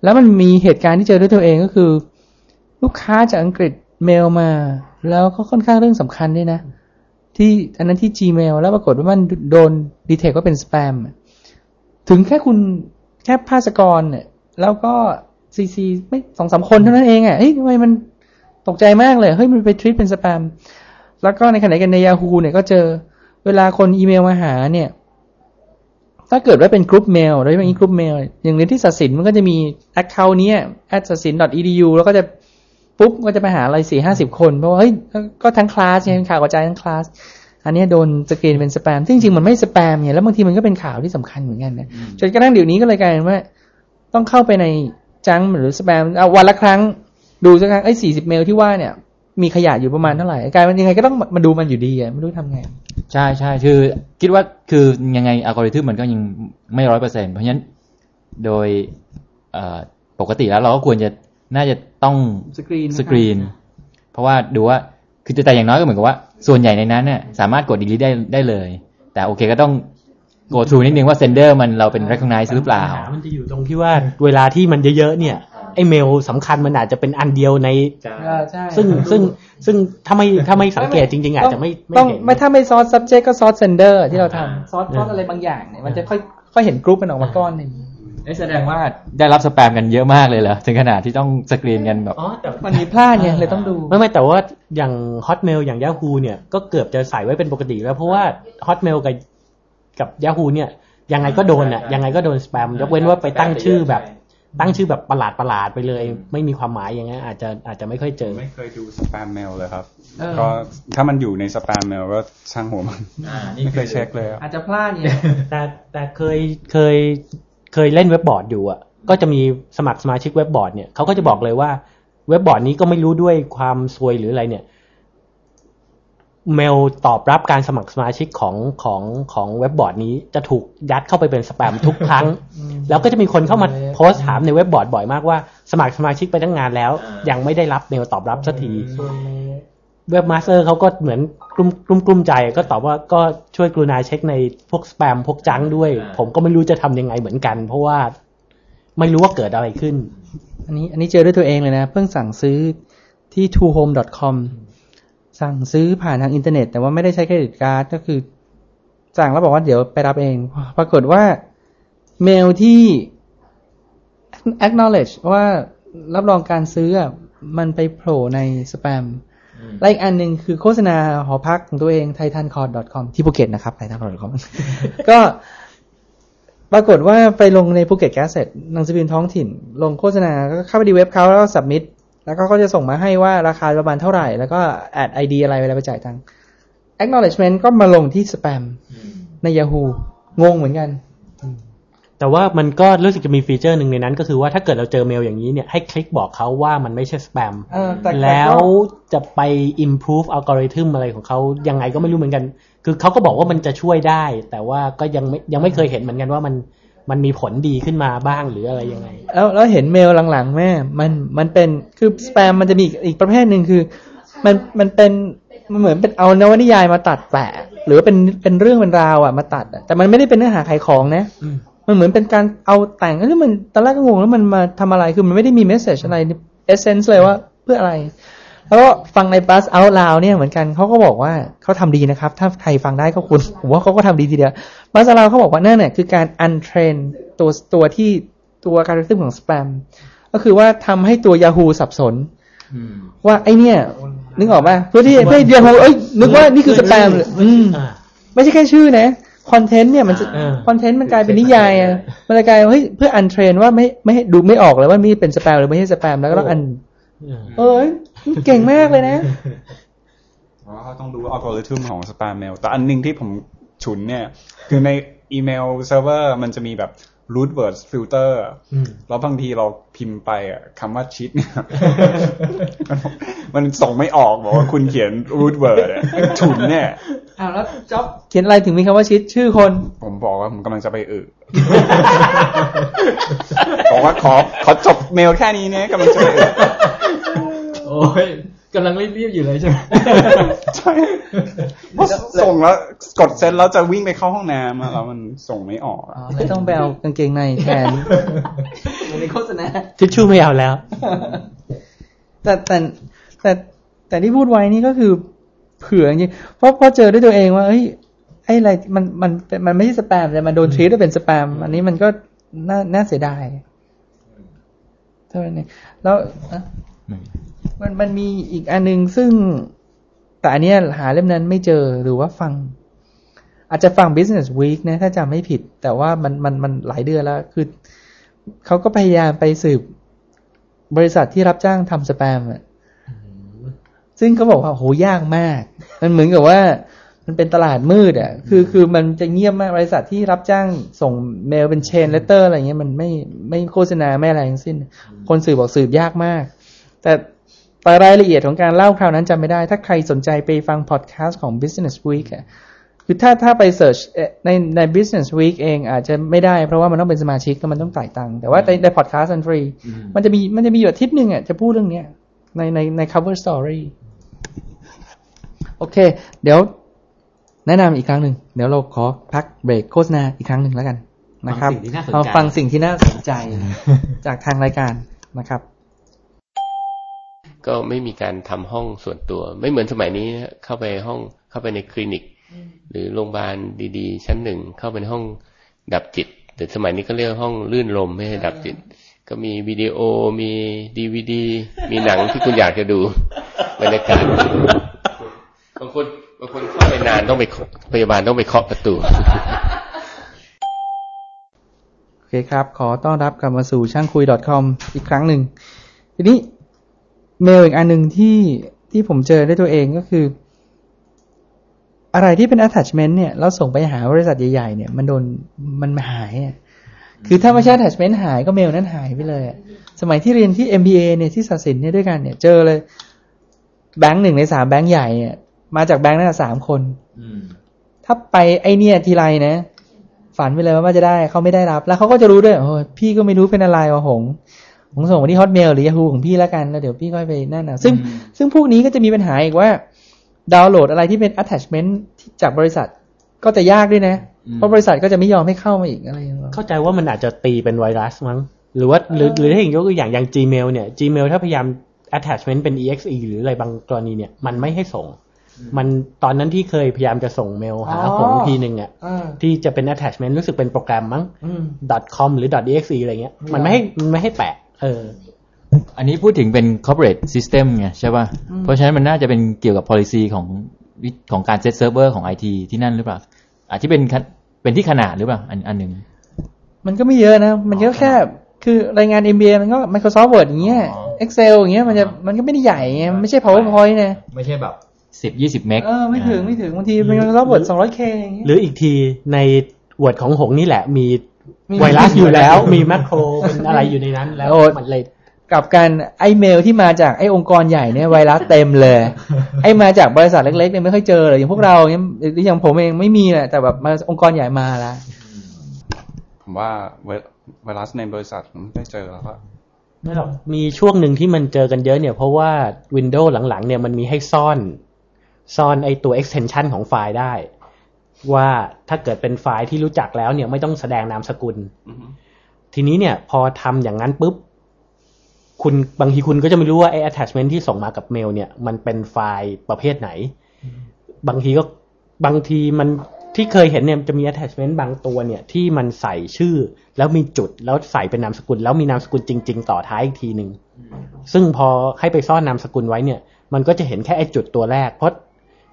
แล้วมันมีเหตุการณ์ที่เจอด้วยตัวเองก็คือ ลูกค้าจากอังกฤษเมลมา แล้วก็ค่อนข้างเรื่องสำคัญด้วยนะ ที่อันนั้นที่ Gmail แล้วปรากฏว่ามันโดน detect ว่าเป็นสแปม ถึงแค่คุณแค่ภาสกรเนี่ยแล้วก็ซีซีไม่สองสามคนเท่านั้นเองอะเฮ้ยทำไมมันตกใจมากเลย เฮ้ย มันไป treat เป็นสแปม แล้วก็ในขณะเดียวกันใน Yahoo เนี่ยก็เจอ เวลาคนอีเมลมาหาเนี่ย ถ้าเกิดว่าเป็น group mail โดยเฉพาะ group mailอย่างเรียนที่ศศิลป์มันก็จะมี account เนี้ย at ศศิลป์ .edu แล้วก็จะปุ๊บก็จะไปหาอะไรสี่ห้าสิบคนเพราะว่าเฮ้ยก็ก็ทั้งคลาสเนี่ยข่าวกระจายทั้งคลาสอันเนี้ยโดนสกรีนเป็นสแปมซึ่งจริงๆมันไม่สแปมเนี่ยแล้วบางทีมันก็เป็นข่าวที่สำคัญเหมือนกันนะจนกระทั่งเดี๋ยวนี้ก็เลยกลายเป็นว่า ต้องเข้าไปในจังหรือสแปมเอาวันละครั้งดูสักครั้งไอ้สี่สิบเมลที่ว่าเนี่ย มีขยะอยู่ประมาณเท่าไหร่กลายมันยังไงก็ต้องมาดูมันอยู่ดีอะไม่รู้ทำไง ใช่ใช่คือ คิดว่าคือยังไงอัลกอริทึมมันก็ยังไม่ร้อยเปอร์เซ็นเพราะฉะนั้นโดยเอ่อปกติแล้วเราก็ควรจะน่าจะต้องสกรีนสกรีน เพราะว่าดูว่าคือแต่อย่างน้อยก็เหมือนกับว่า ส่วนใหญ่ในนั้นเนี่ยสามารถกด delete ได้ได้เลย แต่โอเคก็ต้อง go through นิดนึงว่า sender มันเราเป็น recognize หรือเปล่าปัญหมันจะอยู่ตรงที่ว่าเวลาที่มันเยอะๆเนี่ย ไอ้เมลสำคัญมันอาจจะเป็นอันเดียวในอ่าใช่ซึ่งซึ่งซึ่งถ้าไม่ถ้าไม่สังเกตจริง ๆ อาจจะไม่ไม่ต้องเห็นไม่ถ้าไม่ซอส subject ก็ซอส sender ที่เราอ่าทำซอสซอสอะไรบางอย่างเนี่ยมันจะค่อยค่อยเห็นกรุ๊ปมันออกมาก้อนหนึ่งนี่แสดงว่าได้รับสแปมกันเยอะมากเลยเหรอถึงขนาดที่ต้องสกรีนกันแบบอ๋อแต่มันมีพลาดไงเลยต้องดู ไม่ไม่แต่ว่าอย่าง Hotmail อย่าง Yahoo เนี่ยก็เกือบจะใส่ไว้เป็นปกติแล้ว เพราะว่า Hotmail กับกับ Yahoo เนี่ยยังไงก็โดนอะยังไงก็โดนสแปมยกเว้นว่าไปตั้งชื่อแบบ ตั้งชื่อแบบประหลาดประหลาดๆไปเลย ไม่มีความหมายอย่างเงี้ยอาจจะอาจจะไม่ค่อยเจอ ไม่เคยดูสแปมเมลเลยครับเออก็ถ้ามันอยู่ในสแปมเมลก็ช่างหัวมันไม่เคยเช็คเลยอะอาจจะพลาดไงแต่แต่เคยเคยเคยเล่นเว็บบอร์ดอยู่อะ ก็จะมีสมัครสมาชิกเว็บบอร์ดเนี่ยเขาก็จะบอกเลยว่า เว็บบอร์ดนี้ก็ไม่รู้ด้วยความซวยหรืออะไรเนี่ย เมลตอบรับการสมัครสมาชิกของของของเว็บบอร์ดนี้จะถูกยัดเข้าไปเป็นสแปมทุกครั้ง แล้วก็จะมีคนเข้ามาโพสต์ถามในเว็บบอร์ดบ่อยมากว่า สมัครสมาชิกไปตั้งนานแล้ว ยังไม่ได้รับเมลตอบรับสักทีเว็บมาสเตอร์เขาก็เหมือนกลุ้มกลุ้มกลุ้มใจก็ตอบว่าก็ช่วยกรุณาเช็คในพวกสแปมพวก junk ด้วย ผมก็ไม่รู้จะทำยังไงเหมือนกัน เพราะว่าไม่รู้ว่าเกิดอะไรขึ้น อันนี้อันนี้เจอด้วยตัวเองเลยนะ เพิ่งสั่งซื้อที่ twohome.com สั่งซื้อผ่านทางอินเทอร์เน็ต แต่ว่าไม่ได้ใช้ credit card ก็คือ สั่งแล้วบอกว่าเดี๋ยวไปรับเอง ปรากฏว่าเมลที่ acknowledge ว่ารับรองการซื้ออะมันไปโผล่ในสแปมและอีกอันหนึ่งคือโฆษณาหอพักของตัวเอง titancord.com ที่ภูเก็ตนะครับ titancord.com ก็ปรากฏว่าไปลงใน Phuket Gazette หนังสือพิมพ์ท้องถิ่น ลงโฆษณาก็เข้าไปที่เว็บเขาแล้วก็ submit แล้วก็เขาจะส่งมาให้ว่าราคาประมาณเท่าไหร่ แล้วก็Ad ID อะไรเวลาไปจ่ายตังค์ acknowledgement ก็มาลงที่สแปมใน Yahoo งงเหมือนกัน แต่ว่ามันก็รู้สึกจะมีฟีเจอร์หนึ่งในนั้น ก็คือว่าถ้าเกิดเราเจอเมลอย่างนี้เนี่ยให้คลิกบอกเขาว่ามันไม่ใช่สแปมเออแต่แต่ก็แล้วจะไป improve algorithm อะไรของเขายังไงก็ไม่รู้เหมือนกัน คือเขาก็บอกว่ามันจะช่วยได้ แต่ว่าก็ยังไม่ยังไม่เคยเห็นเหมือนกันว่ามัน มันมีผลดีขึ้นมาบ้างหรืออะไรยังไง แล้วแล้วเห็นเมลหลังๆ แม่ มันมันเป็นคือสแปมมันจะมีอีกอีกประเภทหนึ่งคือ มันมันเป็นมันเหมือนเป็นเอานวนิยายมาตัดแปะ หรือว่าเป็นเป็นเรื่องเป็นราวอะมาตัดอะแต่มันไม่ได้เป็นเนื้อหาขายของนะอืมมันเหมือนเป็นการเอาแต่งแล้วมันตอนแรกก็งงแล้วมันมาทำอะไรคือมันไม่ได้มี message อะไร essence เลยว่าเพื่ออะไร แล้วก็ฟังใน Buzz Out Loud เนี่ยเหมือนกันเขาก็บอกว่าเขาทำดีนะครับ ถ้าใครฟังได้ก็คุณผมว่าเขาก็ทำดีทีเดียว Buzz Out Loud เขาบอกว่านั่นเนี่ยคือการ untrain ตัวตัวที่ตัวการรึทึมของสแปมก็คือว่าทำให้ตัว Yahoo สับสนว่าไอเนี่ย นึกออกป่ะเพื่อที่เพื่อ Yahoo เอ้ยนึกว่านี่คือสแปมเลยอืมอ่าไม่ใช่แค่ชื่อนะคอนเทนต์เนี่ยมันจะเออคอนเทนต์มันกลายเป็นนิยายอะมันจะกลายว่าเฮ้ยเพื่อ untrain ว่าไม่ไม่ให้ดูไม่ออกเลยว่านี่เป็นสแปมหรือไม่ใช่สแปมแล้วก็ต้องอัน เอ้ย เก่งมากเลยนะเพราะว่าเขาต้องรู้อัลกอริทึมของสแปมเมลแต่อันหนึงที่ผมฉุนเนี่ย คือในอีเมลเซิร์ฟเวอร์มันจะมีแบบ rude word filter อืมแล้วบางทีเราพิมพ์ไปอะคำว่า shit เนี่ยมันมันส่งไม่ออกบอกว่าคุณเขียน rude word อะฉุนเนี่ยอ้าวแล้วจ็อบเขียนอะไรถึงมีคำว่า shit ชื่อคน ผมบอกว่าผมกำลังจะไปอึบอกว่าขอขอจบเมลแค่นี้เนี่ยกำลังจะไปอึ โอ้ยกำลังรีบๆอยู่เลยใช่ไหมใช่เพราะส่งแล้วกดเซ็นแล้วจะวิ่งไปเข้าห้องน้ำอะแล้วมันส่งไม่ออกอะอ๋อเลยต้องไปเอากางเกงในแทนในโฆษณาทิชชู่ไม่เอาแล้ว แต่แต่แต่แต่ที่พูดไว้นี่ก็คือเผื่อจริงๆเพราะเพราะเจอด้วยตัวเองว่าเฮ้ยไอ้อะไรมันมันเป็นมันไม่ใช่สแปมแต่มันโดนทรีตว่าเป็นสแปม อันนี้มันก็น่าน่าเสียดายเท่านั้นเองแล้วอะ มันมันมีอีกอันนึงซึ่งแต่อันเนี้ยหาเล่มนั้นไม่เจอหรือว่าฟัง อาจจะฟัง Business Week นะถ้าจำไม่ผิด แต่ว่ามันมันมันหลายเดือนแล้ว คือเขาก็พยายามไปสืบบริษัทที่รับจ้างทำสแปมอะซึ่งเขาบอกว่าโหยากมาก มันเหมือนกับว่ามันเป็นตลาดมืดอะ คือคือมันจะเงียบมากบริษัทที่รับจ้างส่งเมลเป็น chain letter อะไรเงี้ยมันไม่ไม่โฆษณาไม่อะไรทั้งสิ้น คนสืบบอกสืบยากมาก แต่ แต่รายละเอียดของการเล่าคราวนั้นจำไม่ได้ ถ้าใครสนใจไปฟังพอดแคสต์ของ Business Week อะคือถ้าถ้าไป search ในใน Business Week เองอาจจะไม่ได้เพราะว่ามันต้องเป็นสมาชิกแล้วมันต้องจ่ายตังค์แต่ว่าในในพอดแคสต์มันฟรีมันจะมีมันจะมีอยู่อาทิตย์หนึ่งอะจะพูดเรื่องเนี้ยในในใน cover story โอเค เดี๋ยวแนะนำอีกครั้งหนึ่งเดี๋ยวเราขอพักเบรกโฆษณาอีกครั้งหนึ่งแล้วกันนะครับฟังสิ่งที่น่าสนใจเอาฟังสิ่งที่น่าสนใจจากทางรายการนะครับ ก็ไม่มีการทำห้องส่วนตัว ไม่เหมือนสมัยนี้เข้าไปห้องเข้าไปในคลินิก หรือโรงพยาบาลดีๆ ชั้นหนึ่งเข้าไปในห้องดับจิต แต่สมัยนี้ก็เรียกห้องลื่นลมไม่ให้ดับจิต ก็มีวิดีโอมีดีวดีมีหนังที่คุณอยากจะดูบรรยากาศบางคนบางคนเข้าไปนานต้องไปพยาบาลต้องไปเคาะประตูโอเคครับ ขอต้อนรับกลับมาสู่ช่างคุย .com อีกครั้งหนึ่งทีนี้ เมลอีกอันหนึ่งที่ที่ผมเจอด้วยตัวเองก็คือ อะไรที่เป็น attachment เนี่ยแล้วส่งไปหาบริษัทใหญ่ๆเนี่ย มันโดนมันหายอะคือถ้าไม่ใช่ attachment หายก็เมลนั้นหายไปเลยอะสมัยที่เรียนที่ MBA เนี่ยที่ศาสินเนี่ยด้วยกันเนี่ยเจอเลย แบงค์หนึ่งในสามแบงค์ใหญ่เนี่ยมาจากแบงค์นั้นนะสามคนถ้าไปไอเนี่ยทีไรนะ ฝันไปเลยว่าจะได้เขาไม่ได้รับ แล้วเขาก็จะรู้ด้วยโอ้ยพี่ก็ไม่รู้เป็นอะไรวะหง ผมส่งมาที่ฮอตเมลหรือ Yahoo ของพี่แล้วกันแล้วเดี๋ยวพี่ก็ไปนั่นนะซึ่งซึ่งพวกนี้ก็จะมีปัญหาอีกว่า ดาวน์โหลดอะไรที่เป็น attachment ที่จากบริษัทก็จะยากด้วยนะ เพราะบริษัทก็จะไม่ยอมให้เข้ามาอีกอะไรอย่างเงี้ยเข้าใจว่ามันอาจจะตีเป็นไวรัสมั้งหรือว่าหรือหรือถ้าอย่างยกตัวอย่างอย่าง Gmail เนี่ย Gmail ถ้าพยายาม attachment เป็น exe หรืออะไรบางกรณีเนี่ยมันไม่ให้ส่ง มันตอนนั้นที่เคยพยายามจะส่งเมลหาอ๋อผมทีหนึ่งอะอ่าที่จะเป็น attachment รู้สึกเป็นโปรแกรมมั้งอืม .com หรือ .exe อะไรเงี้ย มันไม่ให้มันไม่ให้แปะ เออ อันนี้พูดถึงเป็น corporate system ไงใช่ป่ะ เพราะฉะนั้นมันน่าจะเป็นเกี่ยวกับ policy ของวิของการ set server ของ IT ที่นั่นหรือเปล่าอาที่เป็นขนเป็นที่ขนาดหรือเปล่าอันอันหนึ่งมันก็ไม่เยอะนะ มันก็แค่ คือรายงาน MBA มันก็ Microsoft Word อย่างเงี้ยอ๋อ Excel อย่างเงี้ยมันจะมันก็ไม่ได้ใหญ่ไงมันไม่ใช่ PowerPoint นะไม่ใช่แบบสิบยี่สิบเมกเออไม่ถึงไม่ถึงบางที Microsoft Word 200K อย่างเงี้ยหรืออีกทีใน Word ของหงนี่แหละมีมี ไวรัสอยู่แล้วมีแมคโครเป็นอะไรอยู่ในนั้น แล้วโอ้มันเลยกลับกันไอเมลที่มาจากไอองค์กรใหญ่เนี่ยไวรัสเต็มเลย ไอมาจากบริษัทเล็กๆเนี่ยไม่ค่อยเจอเลยอย่างพวกเราเนี่ยหรืออย่างผมเองไม่มีแหละแต่แบบมาองค์กรใหญ่มาละผมว่าไวไวรัสในบริษัทผมได้เจอแล้วก็ไม่หรอกมีช่วงหนึ่งที่มันเจอกันเยอะเนี่ย เพราะว่า Windows หลังๆ เนี่ยมันมีให้ซ่อน ซ่อนไอตัว extension ของไฟล์ได้ ว่าถ้าเกิดเป็นไฟล์ที่รู้จักแล้วเนี่ยไม่ต้องแสดงนามสกุลทีนี้เนี่ย พอทำอย่างนั้นปุ๊บคุณบางทีคุณก็จะไม่รู้ว่าไอ้ attachment ที่ส่งมากับเมล เนี่ย มันเป็นไฟล์ประเภทไหน บางทีก็บางทีมันที่เคยเห็นเนี่ยจะมี attachment บางตัวเนี่ย ที่มันใส่ชื่อ แล้วมีจุดแล้วใส่เป็นนามสกุล แล้วมีนามสกุลจริง ๆ ต่อท้ายอีกทีหนึ่งซึ่งพอให้ไปซ่อนนามสกุลไว้เนี่ย มันก็จะเห็นแค่ไอ้จุดตัวแรกเพราะ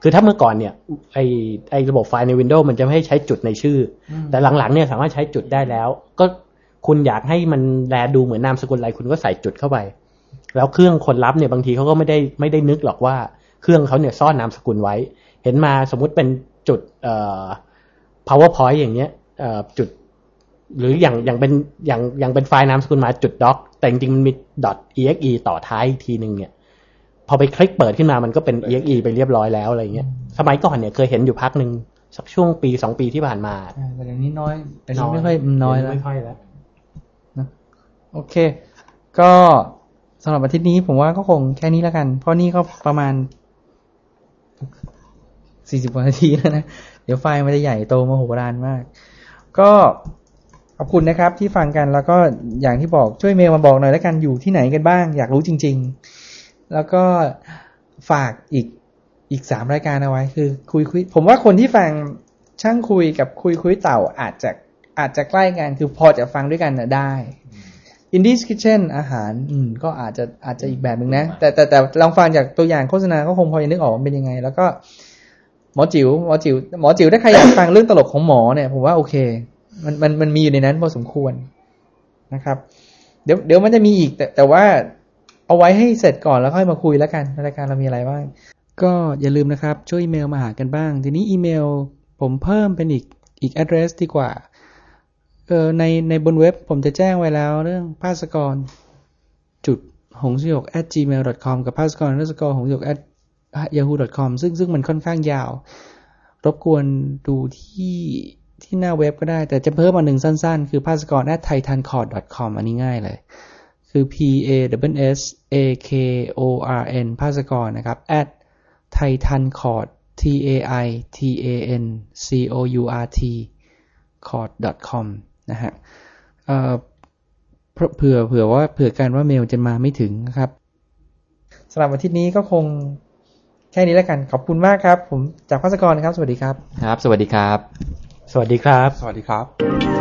คือถ้าเมื่อก่อนเนี่ยไอไอระบบไฟล์ใน Windows มันจะไม่ให้ใช้จุดในชื่ออแต่หลังๆเนี่ยสามารถใช้จุดได้แล้ว ก็คุณอยากให้มันแลดูเหมือนนามสกุลอะไรคุณก็ใส่จุดเข้าไป แล้วเครื่องคนรับเนี่ยบางทีเขาก็ไม่ได้ไม่ได้นึกหรอกว่าเครื่องเขาเนี่ยซ่อนนามสกุลไว้ เห็นมาสมมุติเป็นจุดเอ่อ powerpoint อย่างเงี้ยเอ่อจุด หรืออย่างอย่างเป็นอย่างอย่างเป็นไฟล์นามสกุลมาจุด doc แต่จริงๆมันมี .exe ต่อท้ายอีกทีหนึ่งเนี่ย พอไปคลิกเปิดขึ้นมามันก็เป็น exe ไปเรียบร้อยแล้วอะไรเงี้ย สมัยก่อนเนี่ยเคยเห็นอยู่พักหนึ่งสักช่วงปีสองปีที่ผ่านมาอ่าแต่เดี๋ยวนี้น้อยแต่นี้ไม่ค่อยน้อยแล้วไม่ค่อยแล้วโอเค ก็สำหรับอาทิตย์นี้ผมว่าก็คงแค่นี้แล้วกัน เพราะนี่ก็ประมาณสี่สิบกว่านาทีแล้วนะ เดี๋ยวไฟล์มันจะใหญ่โตมโหฬารมาก ก็ขอบคุณนะครับที่ฟังกันแล้วก็อย่างที่บอกช่วยเมลมาบอกหน่อยแล้วกันอยู่ที่ไหนกันบ้าง อยากรู้จริง ๆ แล้วก็ฝากอีกอีกสามรายการเอาไว้ คือคุยคุย ผมว่าคนที่ฟังช่างคุยกับคุยคุยเต่าอาจจะอาจจะใกล้กันคือพอจะฟังด้วยกันนะได้ Indies Kitchen อาหาร อืม ก็อาจจะอาจจะอีกแบบหนึ่งนะ แต่แต่แต่ลองฟังจากตัวอย่างโฆษณาก็คงพอจะนึกออกว่าเป็นยังไง แล้วก็ หมอจิ๋วหมอจิ๋วหมอจิ๋วถ้าใครอยากฟังเรื่องตลกของหมอเนี่ยผมว่าโอเค มันมันมันมีอยู่ในนั้นพอสมควรนะครับ เดี๋ยวเดี๋ยวมันจะมีอีก แต่แต่ว่า เอาไว้ให้เสร็จก่อนแล้วค่อยมาคุยแล้วกันรายการเรามีอะไรบ้าง ก็อย่าลืมนะครับ ช่วยอีเมลมาหากันบ้าง ทีนี้อีเมลผมเพิ่มเป็นอีกอีก address ดีกว่าเออในในบนเว็บผมจะแจ้งไว้แล้วเรื่องภาสกรจุดหงสยก at gmail com กับภาสกร underscore หงสยก at yahoo com ซึ่งซึ่งมันค่อนข้างยาว รบกวนดูที่ที่หน้าเว็บก็ได้ แต่จะเพิ่มมาหนึ่งสั้นๆ คือภาสกร at thaitancord com อันนี้ง่ายเลย คือ p a w s a k o r n ภาสกรนะครับ at thaitancord t a i t a n c o u r t cord com นะฮะเอ่อเผื่อเผื่อเผื่อว่าเผื่อกันว่าเมลจะมาไม่ถึงนะครับสำหรับอาทิตย์นี้ก็คงแค่นี้แล้วกัน ขอบคุณมากครับ ผมจากภาสกรนะครับ สวัสดีครับ ครับ สวัสดีครับ สวัสดีครับ สวัสดีครับ